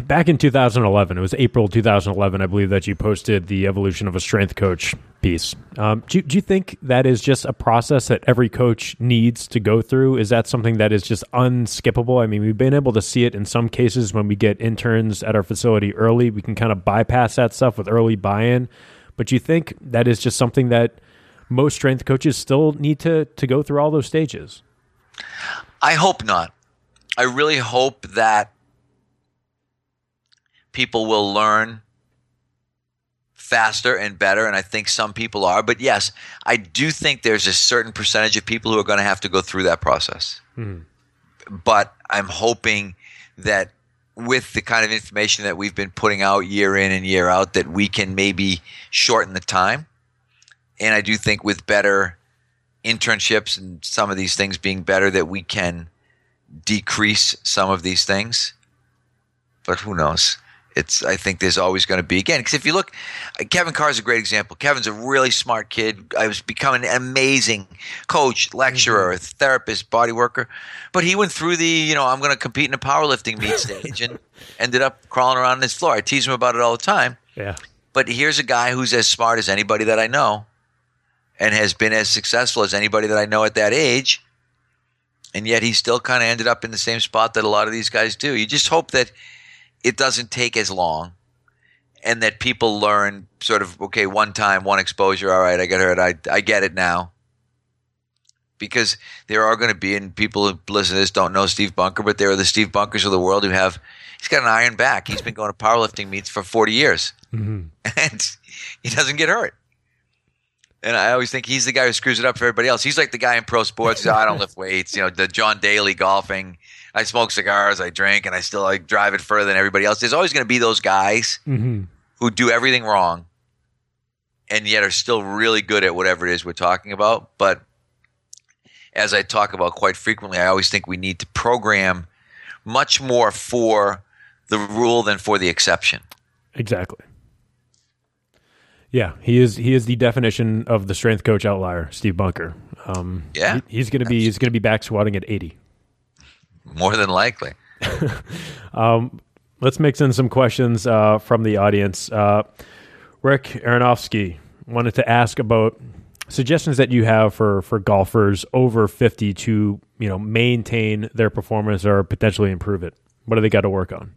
Back in 2011, it was April 2011, I believe, that you posted the evolution of a strength coach piece. Um, do, do you think that is just a process that every coach needs to go through? Is that something that is just unskippable? I mean, we've been able to see it in some cases when we get interns at our facility early. We can kind of bypass that stuff with early buy in. But you think that is just something that most strength coaches still need to, to go through all those stages? I hope not. I really hope that people will learn faster and better and i think some people are. But yes i do think there's a certain percentage of people who are going to have to go through that process. Mhm. but i'm hoping that with the kind of information that we've been putting out year in and year out that we can maybe shorten the time. And i do think with better internships and some of these things being better that we can decrease some of these things. But who knows it's i think there's always going to be again because if you look kevin carr is a great example kevin's a really smart kid i was becoming an amazing coach lecturer mm-hmm. therapist body worker but he went through the you know i'm going to compete in a powerlifting meet <laughs> stage and ended up crawling around on his floor i tease him about it all the time Yeah. but here's a guy who's as smart as anybody that I know and has been as successful as anybody that I know at that age. And yet he still kind of ended up in the same spot that a lot of these guys do. You just hope that it doesn't take as long and that people learn sort of, okay, one time, one exposure. All right, I get hurt. I, I get it now. Because there are going to be, and people who listen to this don't know Steve Bunker, but there are the Steve Bunkers of the world who have, he's got an iron back. He's been going to powerlifting meets for 40 years hmm <laughs> and he doesn't get hurt. And I always think he's the guy who screws it up for everybody else. He's like the guy in pro sports. He's, "Oh, I don't lift weights. You know, the John Daly golfing. I smoke cigars. I drink, and I still like drive it further than everybody else. There's always going to be those guys hmm who do everything wrong, and yet are still really good at whatever it is we're talking about. But as I talk about quite frequently, I always think we need to program much more for the rule than for the exception. Exactly. Yeah, he is. He is the definition of the strength coach outlier, Steve Bunker. Um, Yeah. he- he's going to be. He's going to be back squatting at eighty. More than likely. <laughs> Let's mix in some questions uh, from the audience. Uh, Rick Aronofsky wanted to ask about suggestions that you have for for golfers over fifty to you know maintain their performance or potentially improve it. What do they got to work on?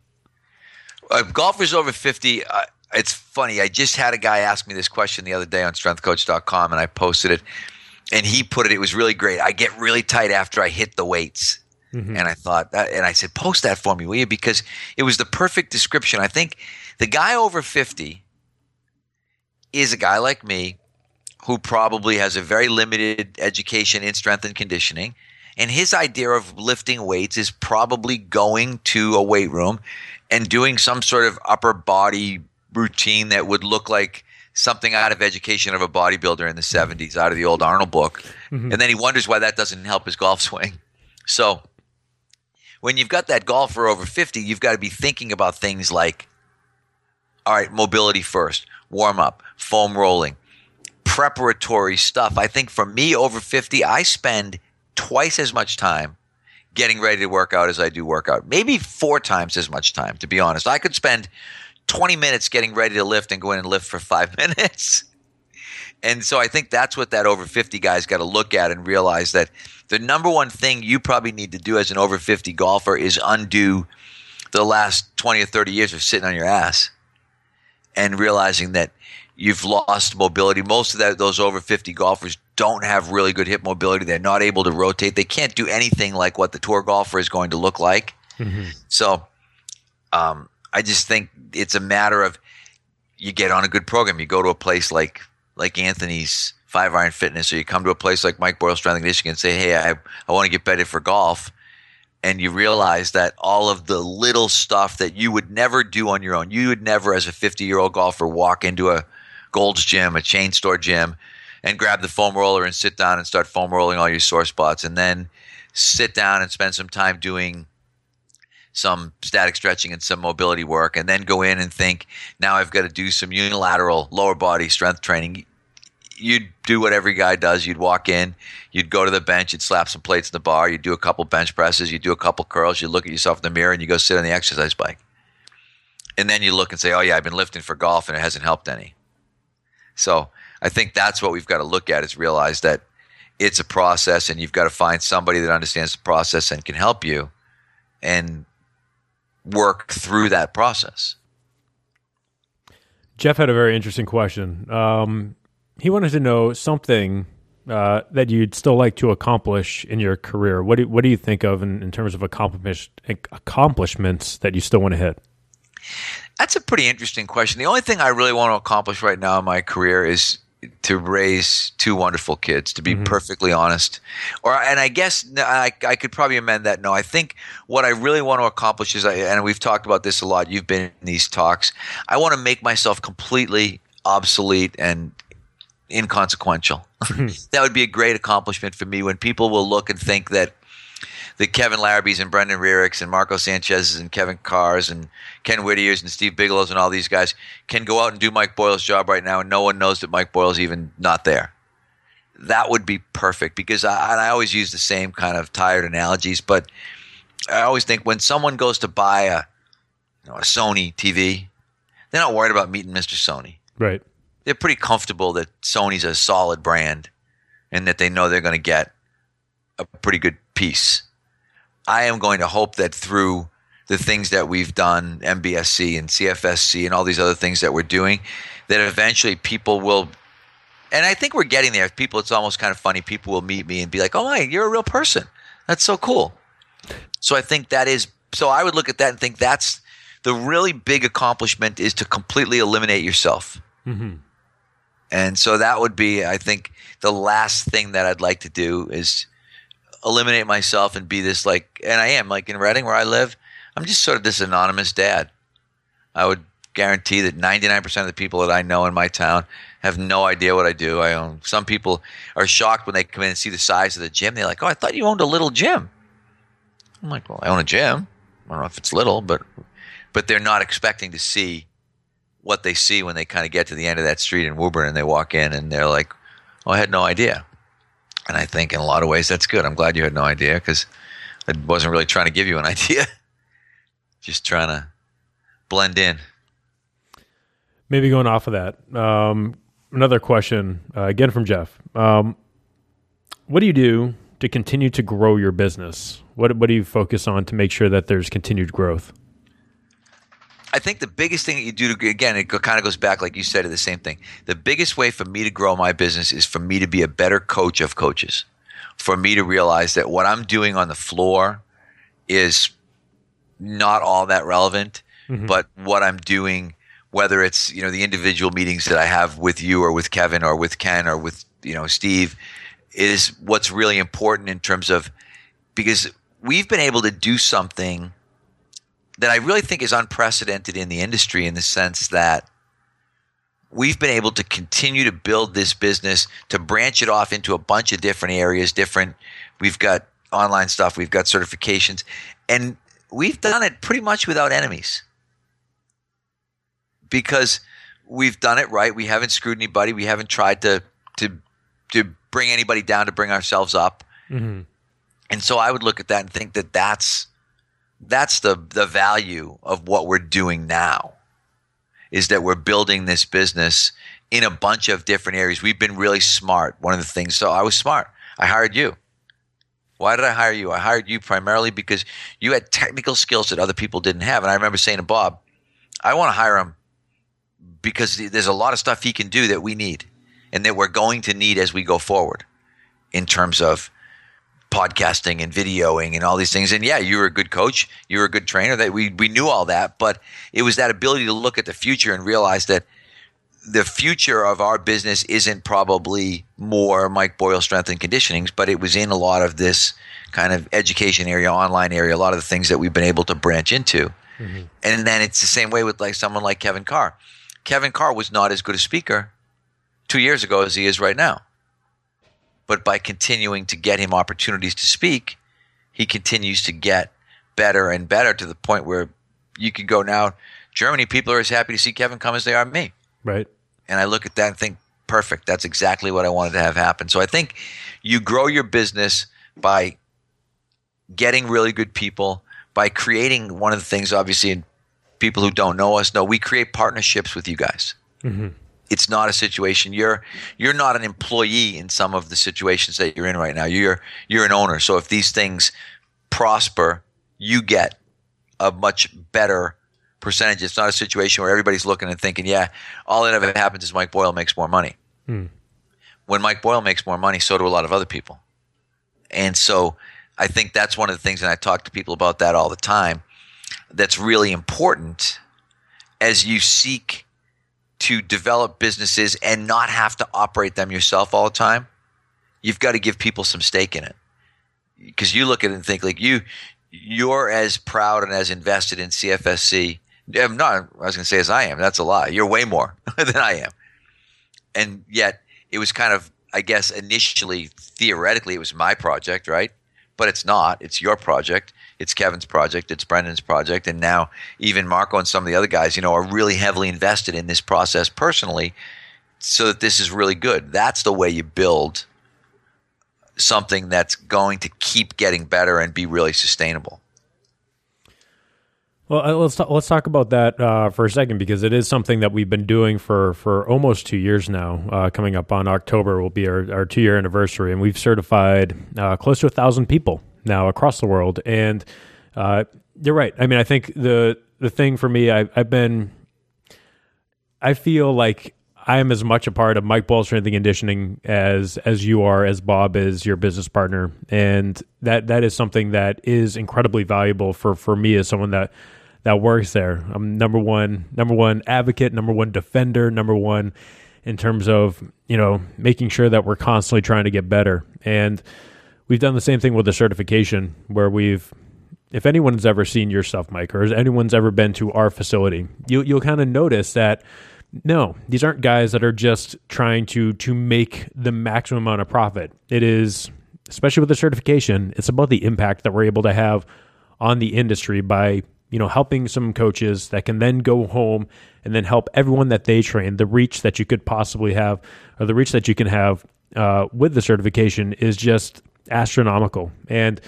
uh, golfers over 50 uh, it's funny i just had a guy ask me this question the other day on strengthcoach.com and i posted it and he put it it was really great i get really tight after i hit the weights Mhm. and i thought that and i said post that for me will you because it was the perfect description i think the guy over 50 is a guy like me who probably has a very limited education in strength and conditioning and his idea of lifting weights is probably going to a weight room and doing some sort of upper body routine that would look like something out of education of a bodybuilder in the 70s out of the old Arnold book. And then he wonders why that doesn't help his golf swing. So when you've got that golfer over 50, you've got to be thinking about things like all right, mobility first, warm up, foam rolling, preparatory stuff. I think for me over 50, I spend twice as much time getting ready to work out as I do workout. Maybe four times as much time, to be honest. I could spend 20 minutes getting ready to lift and go in and lift for five <laughs> minutes. And so I think that's what that over 50 guy's got to look at and realize that the number one thing you probably need to do as an over 50 golfer is undo the last 20 or 30 years of sitting on your ass and realizing that you've lost mobility. Most of that, those over 50 golfers don't have really good hip mobility. They're not able to rotate. They can't do anything like what the tour golfer is going to look like. Mm-hmm. So um, I just think it's a matter of you get on a good program. You go to a place like like Anthony's Five Iron Fitness, or you come to a place like Mike Boyle Strength and Conditioning and say, "Hey, I, I want to get better for golf." and you realize that all of the little stuff that you would never do on your own, you would never, as a 50 year old golfer, walk into a Gold's Gym, a chain store gym, and grab the foam roller and sit down and start foam rolling all your sore spots, and then sit down and spend some time doing some static stretching and some mobility work, and then go in and think, now I've got to do some unilateral lower body strength training you'd do what every guy does. You'd walk in, you'd go to the bench, you'd slap some plates in the bar, you'd do a couple bench presses, you'd do a couple curls, you'd look at yourself in the mirror, and you go sit on the exercise bike. And then you look and say, "Oh yeah, I've been lifting for golf, and it hasn't helped any." So I think that's what we've got to look at is realize that it's a process, and you've got to find somebody that understands the process and can help you, and work through that process. Jeff had a very interesting question. Um, he wanted to know something uh, that you'd still like to accomplish in your career. What do what do you think of in, in terms of accomplish, accomplishments that you still want to hit? That's a pretty interesting question. The only thing I really want to accomplish right now in my career is to raise two wonderful kids. To be mm-hmm. perfectly honest, or and I guess I, I could probably amend that. No, I think what I really want to accomplish is, and we've talked about this a lot. You've been in these talks. I want to make myself completely obsolete and inconsequential. <laughs> that would be a great accomplishment for me when people will look and think that the Kevin Larrabees and Brendan Rearicks and Marco Sanchez's and Kevin Carrs and Ken Whittier's and Steve Bigelow's and all these guys can go out and do Mike Boyle's job right now and no one knows that Mike Boyle's even not there. That would be perfect because I, I always use the same kind of tired analogies, but I always think when someone goes to buy a, you know, a Sony TV, they're not worried about meeting Mr. Sony. Right they're pretty comfortable that Sony's a solid brand and that they know they're going to get a pretty good piece. I am going to hope that through the things that we've done, MBSC and CFSC and all these other things that we're doing, that eventually people will, and I think we're getting there. People, it's almost kind of funny. People will meet me and be like, "Oh my, you're a real person. That's so cool." So I think that is. So I would look at that and think that's the really big accomplishment is to completely eliminate yourself. Mm-hmm. And so that would be, I think, the last thing that I'd like to do is eliminate myself and be this like, and I am like in Reading where I live, I'm just sort of this anonymous dad. I would guarantee that 99% of the people that I know in my town have no idea what I do. I own. Some people are shocked when they come in and see the size of the gym. They're like, "Oh, I thought you owned a little gym." I'm like, "Well, I own a gym. I don't know if it's little, but but they're not expecting to see what they see when they kind of get to the end of that street in Woburn and they walk in and they're like, "Oh, I had no idea." And I think in a lot of ways that's good. I'm glad you had no idea because I wasn't really trying to give you an <laughs> idea, just trying to blend in. Maybe going off of that, um, another question uh, again from Jeff. Um, what do you do to continue to grow your business? What what do you focus on to make sure that there's continued growth? I think the biggest thing that you do to, again, it kind of goes back, like you said, to the same thing. The biggest way for me to grow my business is for me to be a better coach of coaches, for me to realize that what I'm doing on the floor is not all that relevant, mm-hmm. but what I'm doing, whether it's you know the individual meetings that I have with you or with Kevin or with Ken or with you know Steve, is what's really important in terms of because we've been able to do something that I really think is unprecedented in the industry in the sense that we've been able to continue to build this business to branch it off into a bunch of different areas different we've got online stuff we've got certifications and we've done it pretty much without enemies because we've done it right we haven't screwed anybody we haven't tried to to to bring anybody down to bring ourselves up mm-hmm. and so i would look at that and think that that's that's the the value of what we're doing now is that we're building this business in a bunch of different areas. We've been really smart. One of the things, so I was smart. I hired you. Why did I hire you? I hired you primarily because you had technical skills that other people didn't have. And I remember saying to Bob, I want to hire him because there's a lot of stuff he can do that we need and that we're going to need as we go forward in terms of podcasting and videoing and all these things. And yeah, you were a good coach, you were a good trainer. That we we knew all that, but it was that ability to look at the future and realize that the future of our business isn't probably more Mike Boyle strength and conditionings, but it was in a lot of this kind of education area, online area, a lot of the things that we've been able to branch into. Mm-hmm. And then it's the same way with like someone like Kevin Carr. Kevin Carr was not as good a speaker two years ago as he is right now. But by continuing to get him opportunities to speak, he continues to get better and better to the point where you can go now. Germany people are as happy to see Kevin come as they are me. Right. And I look at that and think, perfect. That's exactly what I wanted to have happen. So I think you grow your business by getting really good people, by creating one of the things, obviously, and people who don't know us know we create partnerships with you guys. Mm-hmm. It's not a situation you're you're not an employee in some of the situations that you're in right now. You're you're an owner. So if these things prosper, you get a much better percentage. It's not a situation where everybody's looking and thinking, yeah, all that ever happens is Mike Boyle makes more money. Hmm. When Mike Boyle makes more money, so do a lot of other people. And so I think that's one of the things, and I talk to people about that all the time, that's really important as you seek to develop businesses and not have to operate them yourself all the time, you've got to give people some stake in it. Because you look at it and think like you, you're as proud and as invested in CFSC. I'm not. I was going to say as I am. That's a lie. You're way more <laughs> than I am. And yet, it was kind of, I guess, initially theoretically, it was my project, right? But it's not. It's your project it's Kevin's project, it's Brendan's project, and now even Marco and some of the other guys, you know, are really heavily invested in this process personally, so that this is really good. That's the way you build something that's going to keep getting better and be really sustainable. Well, uh, let's talk, let's talk about that uh, for a second because it is something that we've been doing for for almost two years now. Uh, coming up on October will be our, our two year anniversary, and we've certified uh, close to a thousand people now across the world. And uh, you're right. I mean, I think the the thing for me, I, I've been, I feel like I am as much a part of Mike Boyle strength and conditioning as as you are, as Bob is your business partner, and that that is something that is incredibly valuable for for me as someone that that works there. I'm number one, number one advocate, number one defender, number one in terms of you know making sure that we're constantly trying to get better and we've done the same thing with the certification where we've if anyone's ever seen your stuff mike or anyone's ever been to our facility you, you'll kind of notice that no these aren't guys that are just trying to to make the maximum amount of profit. It is especially with the certification it's about the impact that we're able to have on the industry by you know helping some coaches that can then go home and then help everyone that they train. The reach that you could possibly have or the reach that you can have uh, with the certification is just astronomical. And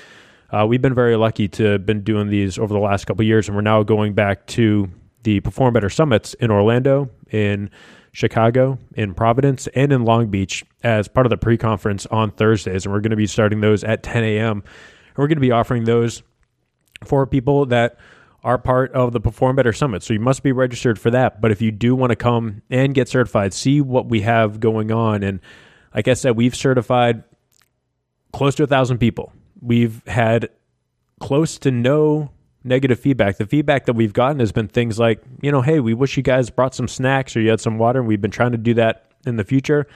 uh, we've been very lucky to have been doing these over the last couple years, and we're now going back to the Perform Better Summits in Orlando, in Chicago, in Providence, and in Long Beach as part of the pre-conference on Thursdays, and we're going to be starting those at 10 a.m. And we're going to be offering those for people that are part of the Perform Better Summit. So you must be registered for that. But if you do want to come and get certified, see what we have going on. And like I said, we've certified close to a thousand people. We've had close to no negative feedback. The feedback that we've gotten has been things like, you know, hey, we wish you guys brought some snacks or you had some water, and we've been trying to do that in the future.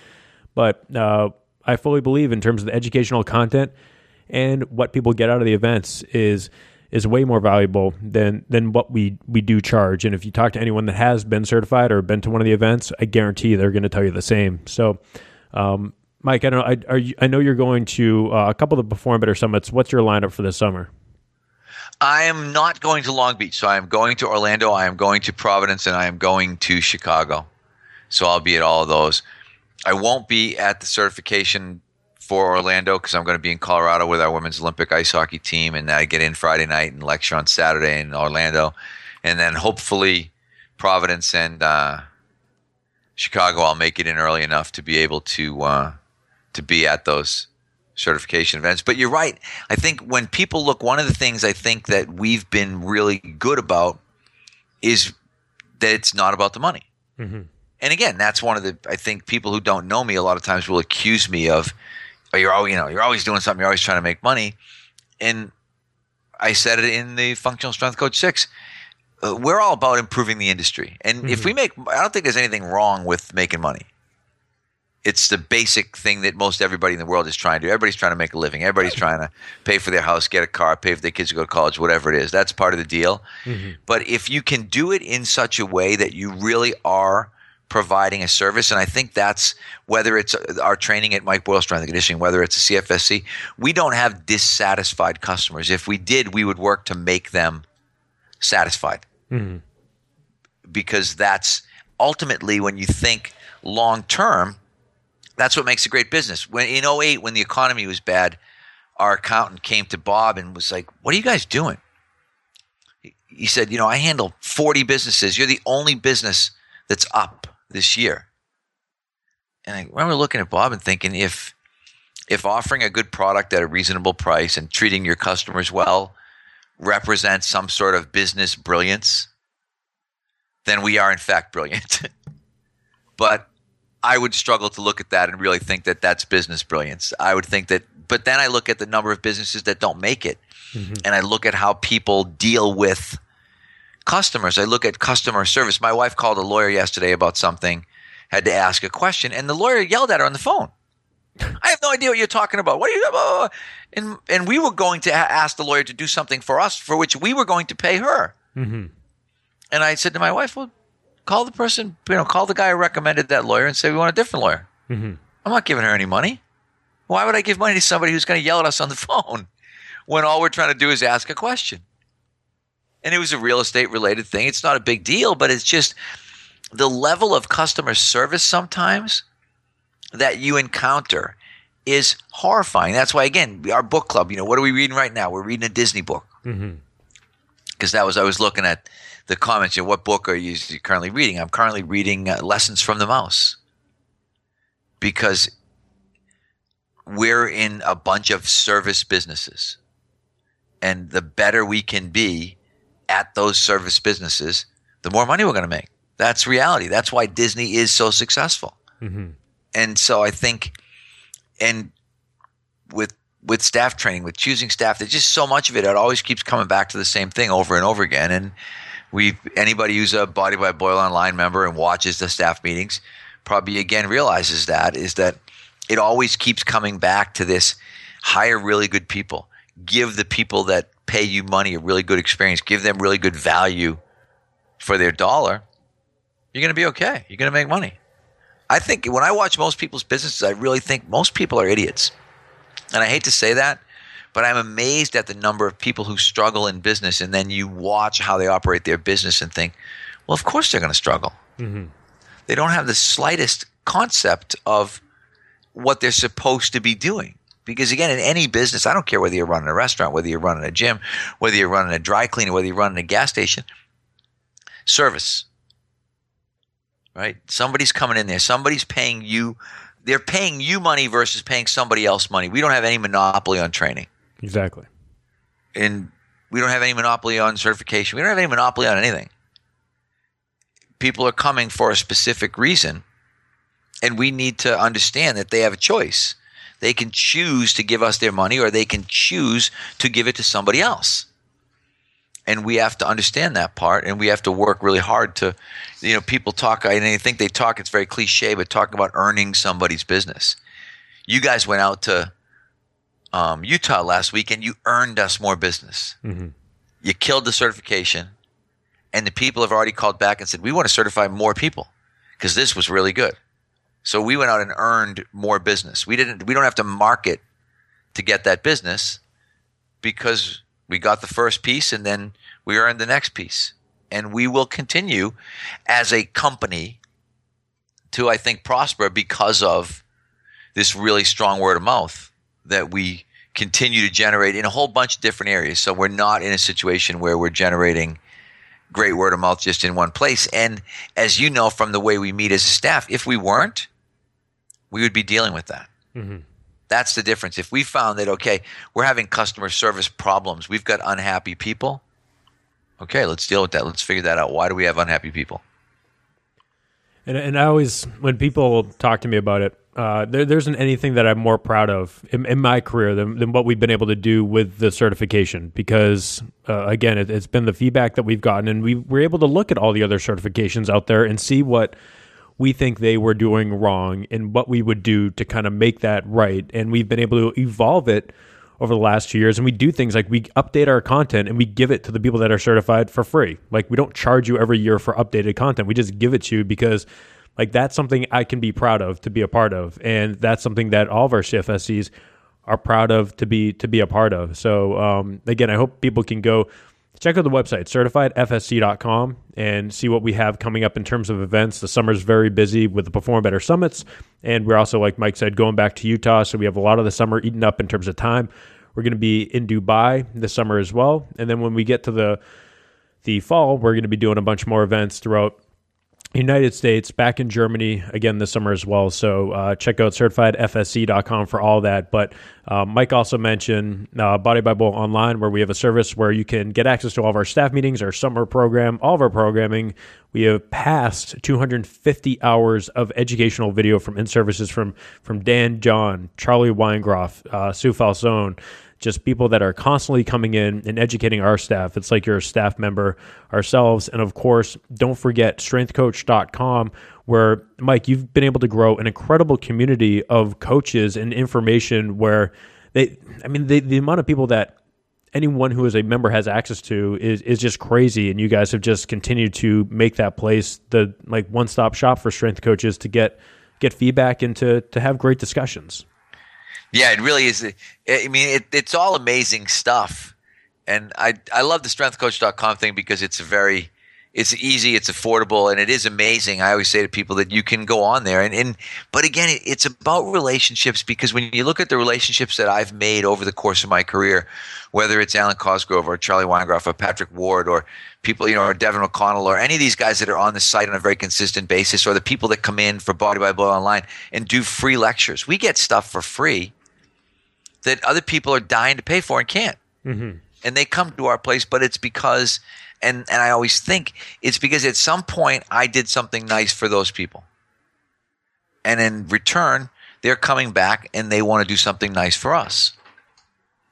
But uh, I fully believe in terms of the educational content and what people get out of the events is is way more valuable than than what we we do charge. And if you talk to anyone that has been certified or been to one of the events, I guarantee they're going to tell you the same. So um, Mike, I know I, you, I know you're going to uh, a couple of the Perform Better summits. What's your lineup for this summer? I am not going to Long Beach, so I am going to Orlando. I am going to Providence, and I am going to Chicago. So I'll be at all of those. I won't be at the certification for Orlando because I'm going to be in Colorado with our women's Olympic ice hockey team, and I get in Friday night and lecture on Saturday in Orlando, and then hopefully Providence and uh, Chicago, I'll make it in early enough to be able to uh, to be at those certification events. But you're right. I think when people look, one of the things I think that we've been really good about is that it's not about the money. Mm-hmm. And again, that's one of the I think people who don't know me a lot of times will accuse me of, oh, you're always you know you're always doing something, you're always trying to make money, and I said it in the Functional Strength Coach Six. Uh, we're all about improving the industry, and if we make, I don't think there's anything wrong with making money. It's the basic thing that most everybody in the world is trying to do. Everybody's trying to make a living. Everybody's trying to pay for their house, get a car, pay for their kids to go to college, whatever it is. That's part of the deal. Mm-hmm. But if you can do it in such a way that you really are providing a service, and I think that's whether it's uh, our training at Mike Boyle Strength and Conditioning, whether it's a CFSC, we don't have dissatisfied customers. If we did, we would work to make them satisfied mm-hmm. because that's ultimately when you think long term, that's what makes a great business. When in 08, when the economy was bad, our accountant came to Bob and was like, What are you guys doing? He- said, You know, I handle 40 businesses. You're the only business that's up this year. And I remember looking at Bob and thinking, if if offering a good product at a reasonable price and treating your customers well represents some sort of business brilliance, then we are in fact brilliant. <laughs> but I would struggle to look at that and really think that that's business brilliance. I would think that, but then I look at the number of businesses that don't make it, mm-hmm. and I look at how people deal with customers. I look at customer service. My wife called a lawyer yesterday about something, had to ask a question, and the lawyer yelled at her on the phone. <laughs> I have no idea what you're talking about. What are you? blah, blah, blah." And and we were going to ask the lawyer to do something for us, for which we were going to pay her. Mm-hmm. And I said to my wife, "Well, call the person, you know, call the guy who recommended that lawyer and say we want a different lawyer. Mm-hmm. I'm not giving her any money. Why would I give money to somebody who's going to yell at us on the <laughs> phone when all we're trying to do is ask a question?" And it was a real estate related thing. It's not a big deal, but it's just the level of customer service sometimes that you encounter is horrifying. That's why, again, our book club, you know, what are we reading right now? We're reading a Disney book. Mm-hmm. Because that was, I was looking at the comments, you know, what book are you currently reading? I'm currently reading uh, Lessons from the Mouse. Because we're in a bunch of service businesses. And the better we can be at those service businesses, the more money we're going to make. That's reality. That's why Disney is so successful. And so I think, and with with staff training, with choosing staff, there's just so much of it. It always keeps coming back to the same thing over and over again. And we anybody who's a Body by Boyle online member and watches the staff meetings probably again realizes that is that it always keeps coming back to this hire really good people. Give the people that pay you money a really good experience. Give them really good value for their dollar. You're going to be okay. You're going to make money. I think when i watch most people's businesses i really think most people are idiots. And i hate to say that but i'm amazed at the number of people who struggle in business and then you watch how they operate their business and think well of course they're going to struggle mm-hmm. they don't have the slightest concept of what they're supposed to be doing. Because again, in any business, I don't care whether you're running a restaurant, whether you're running a gym, whether you're running a dry cleaner, whether you're running a gas station, service. Right? Somebody's coming in there. Somebody's paying you. They're paying you money versus paying somebody else money. We don't have any monopoly on training. Exactly. And we don't have any monopoly on certification. We don't have any monopoly on anything. People are coming for a specific reason, and we need to understand that they have a choice. They can choose to give us their money, or they can choose to give it to somebody else. And we have to understand that part, and we have to work really hard to, you know, people talk. I think they talk. It's very cliche, but talking about earning somebody's business. You guys went out to um, Utah last week, and you earned us more business. You killed the certification, and the people have already called back and said, "We want to certify more people because this was really good." So we went out and earned more business. We didn't. We don't have to market to get that business because we got the first piece, and then we earned the next piece, and we will continue as a company to, I think, prosper because of this really strong word of mouth that we continue to generate in a whole bunch of different areas. So we're not in a situation where we're generating great word of mouth just in one place. And as you know from the way we meet as a staff, if we weren't, we would be dealing with that. Mm-hmm. That's the difference. If we found that, okay, we're having customer service problems, we've got unhappy people, okay, let's deal with that. Let's figure that out. Why do we have unhappy people? And, and I always, when people talk to me about it, uh, there, there, isn't anything that I'm more proud of in, in my career than, than, what we've been able to do with the certification. Because uh, again, it, has been the feedback that we've gotten, and we were able to look at all the other certifications out there and see what we think they were doing wrong and what we would do to kind of make that right. And we've been able to evolve it over the last two years. And we do things like we update our content and we give it to the people that are certified for free. Like we don't charge you every year for updated content. We just give it to you because like that's something I can be proud of to be a part of. And that's something that all of our CFSCs are proud of to be to be a part of. So um, again, I hope people can go check out the website, certifiedfsc.com, and see what we have coming up in terms of events. The summer is very busy with the Perform Better Summits. And we're also, like Mike said, going back to Utah. So we have a lot of the summer eaten up in terms of time. We're going to be in Dubai this summer as well. And then when we get to the the fall, we're going to be doing a bunch more events throughout United States, back in Germany again this summer as well. So uh, check out certifiedfsc.com for all that. But uh, Mike also mentioned uh, Body by Boyle Online, where we have a service where you can get access to all of our staff meetings, our summer program, all of our programming. We have passed 250 hours of educational video from in services from from Dan John, Charlie Weingroff, uh, Sue Falsone just people that are constantly coming in and educating our staff. It's like you're a staff member ourselves. And of course, don't forget strengthcoach.com, where, Mike, you've been able to grow an incredible community of coaches and information where they, I mean, the, the amount of people that anyone who is a member has access to is is just crazy and you guys have just continued to make that place the like one stop shop for strength coaches to get get feedback and to to have great discussions yeah, it really is. I mean, it, it's all amazing stuff, and I I love the strengthcoach.com thing because it's very it's easy, it's affordable, and it is amazing. I always say to people that you can go on there, and, and but again, it, it's about relationships because when you look at the relationships that I've made over the course of my career, whether it's Alwyn Cosgrove or Charlie Weingroff or Patrick Ward or people, you know, or Devin McConnell or any of these guys that are on the site on a very consistent basis, or the people that come in for Body by Boyle Online and do free lectures, we get stuff for free that other people are dying to pay for and can't. Mm-hmm. And they come to our place, but it's because, and, and I always think it's because at some point I did something nice for those people. And in return, they're coming back and they want to do something nice for us.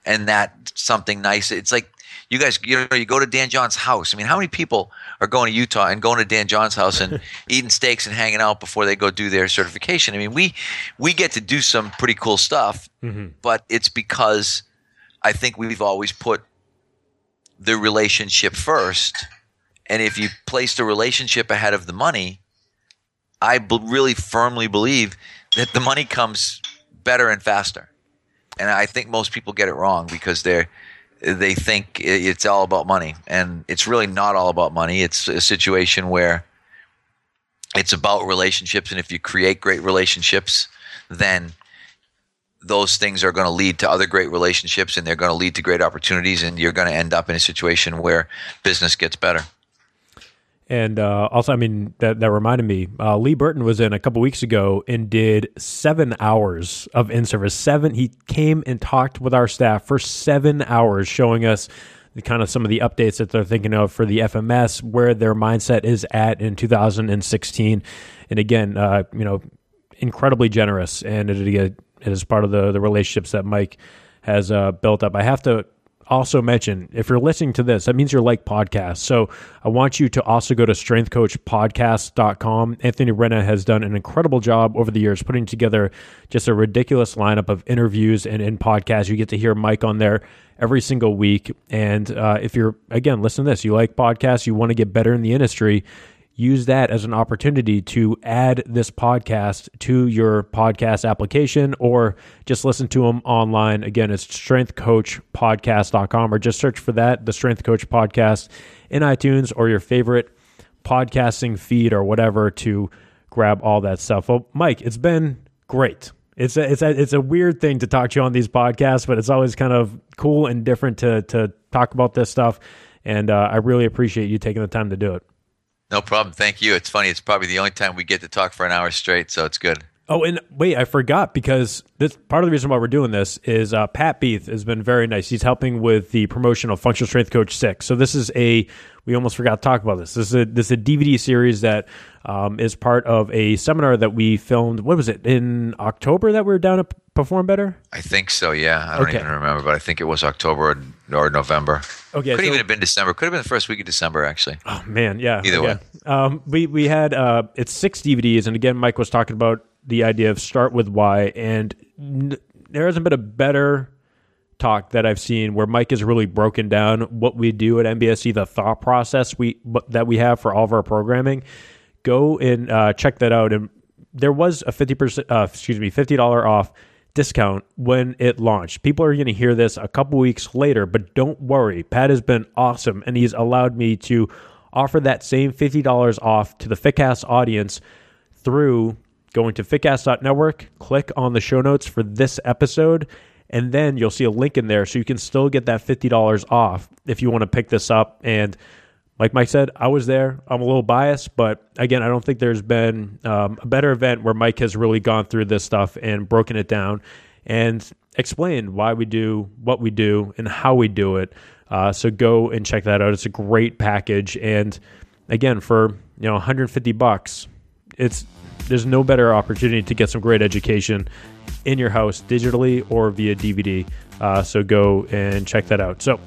And that something nice, it's like you guys, you know, you go to Dan John's house. I mean, how many people are going to Utah and going to Dan John's house and <laughs> eating steaks and hanging out before they go do their certification? I mean, we we get to do some pretty cool stuff, mm-hmm. but it's because I think we've always put the relationship first. And if you place the relationship ahead of the money, I b- really firmly believe that the money comes better and faster. And I think most people get it wrong because they're they think it's all about money, and it's really not all about money. It's a situation where it's about relationships, and if you create great relationships, then those things are going to lead to other great relationships, and they're going to lead to great opportunities, and you're going to end up in a situation where business gets better. And uh, also, I mean, that, that reminded me, uh, Lee Burton was in a couple weeks ago and did seven hours of in service. Seven, he came and talked with our staff for seven hours, showing us the kind of some of the updates that they're thinking of for the FMS, where their mindset is at in 2016. And again, uh, you know, incredibly generous, and it, it is part of the the relationships that Mike has uh, built up. I have to also mention if you're listening to this, that means you're like podcasts. So I want you to also go to strengthcoachpodcast.com. Anthony Renna has done an incredible job over the years putting together just a ridiculous lineup of interviews and in podcasts. You get to hear Mike on there every single week. And uh, if you're, again, listen to this, you like podcasts, you want to get better in the industry, use that as an opportunity to add this podcast to your podcast application or just listen to them online. Again, it's strengthcoachpodcast.com or just search for that, the Strength Coach Podcast in iTunes or your favorite podcasting feed or whatever to grab all that stuff. Well, Mike, it's been great. It's a, it's a, it's a weird thing to talk to you on these podcasts, but it's always kind of cool and different to, to talk about this stuff And uh, I really appreciate you taking the time to do it. No problem. Thank you. It's funny. It's probably the only time we get to talk for an hour straight, so it's good. Oh, and wait, I forgot because this part of the reason why we're doing this is uh, Pat Beath has been very nice. He's helping with the promotion of Functional Strength Coach Six. So this is a we almost forgot to talk about this. This is a this is a DVD series that um, is part of a seminar that we filmed. What was it in October that we were down at Perform Better? I think so. Yeah, I don't Okay. even remember, but I think it was October or, or November. Okay, Could so- even have been December. Could have been the first week of December, actually. Oh man, yeah. Either okay. Um, we we had uh, it's six DVDs, and again, Mike was talking about the idea of start with why, and n- there hasn't been a better talk that I've seen where Mike has really broken down what we do at MBSC, the thought process we that we have for all of our programming. Go and uh, check that out. And there was a fifty percent, uh, excuse me, fifty dollar off discount when it launched. People are going to hear this a couple weeks later, but don't worry. Pat has been awesome, and he's allowed me to offer that same fifty dollars off to the Fitcast audience through going to fitcast.network, click on the show notes for this episode, and then you'll see a link in there so you can still get that $50 off if you want to pick this up. And like Mike said, I was there. I'm a little biased, but again, I don't think there's been um, a better event where Mike has really gone through this stuff and broken it down and explained why we do what we do and how we do it. Uh, so go and check that out. It's a great package, and again, for you know 150 bucks, it's there's no better opportunity to get some great education in your house digitally or via DVD. Uh, so go and check that out. So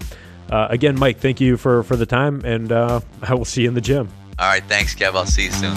uh, again, Mike, thank you for for the time, and uh, I will see you in the gym. All right. Thanks, Kev. I'll see you soon.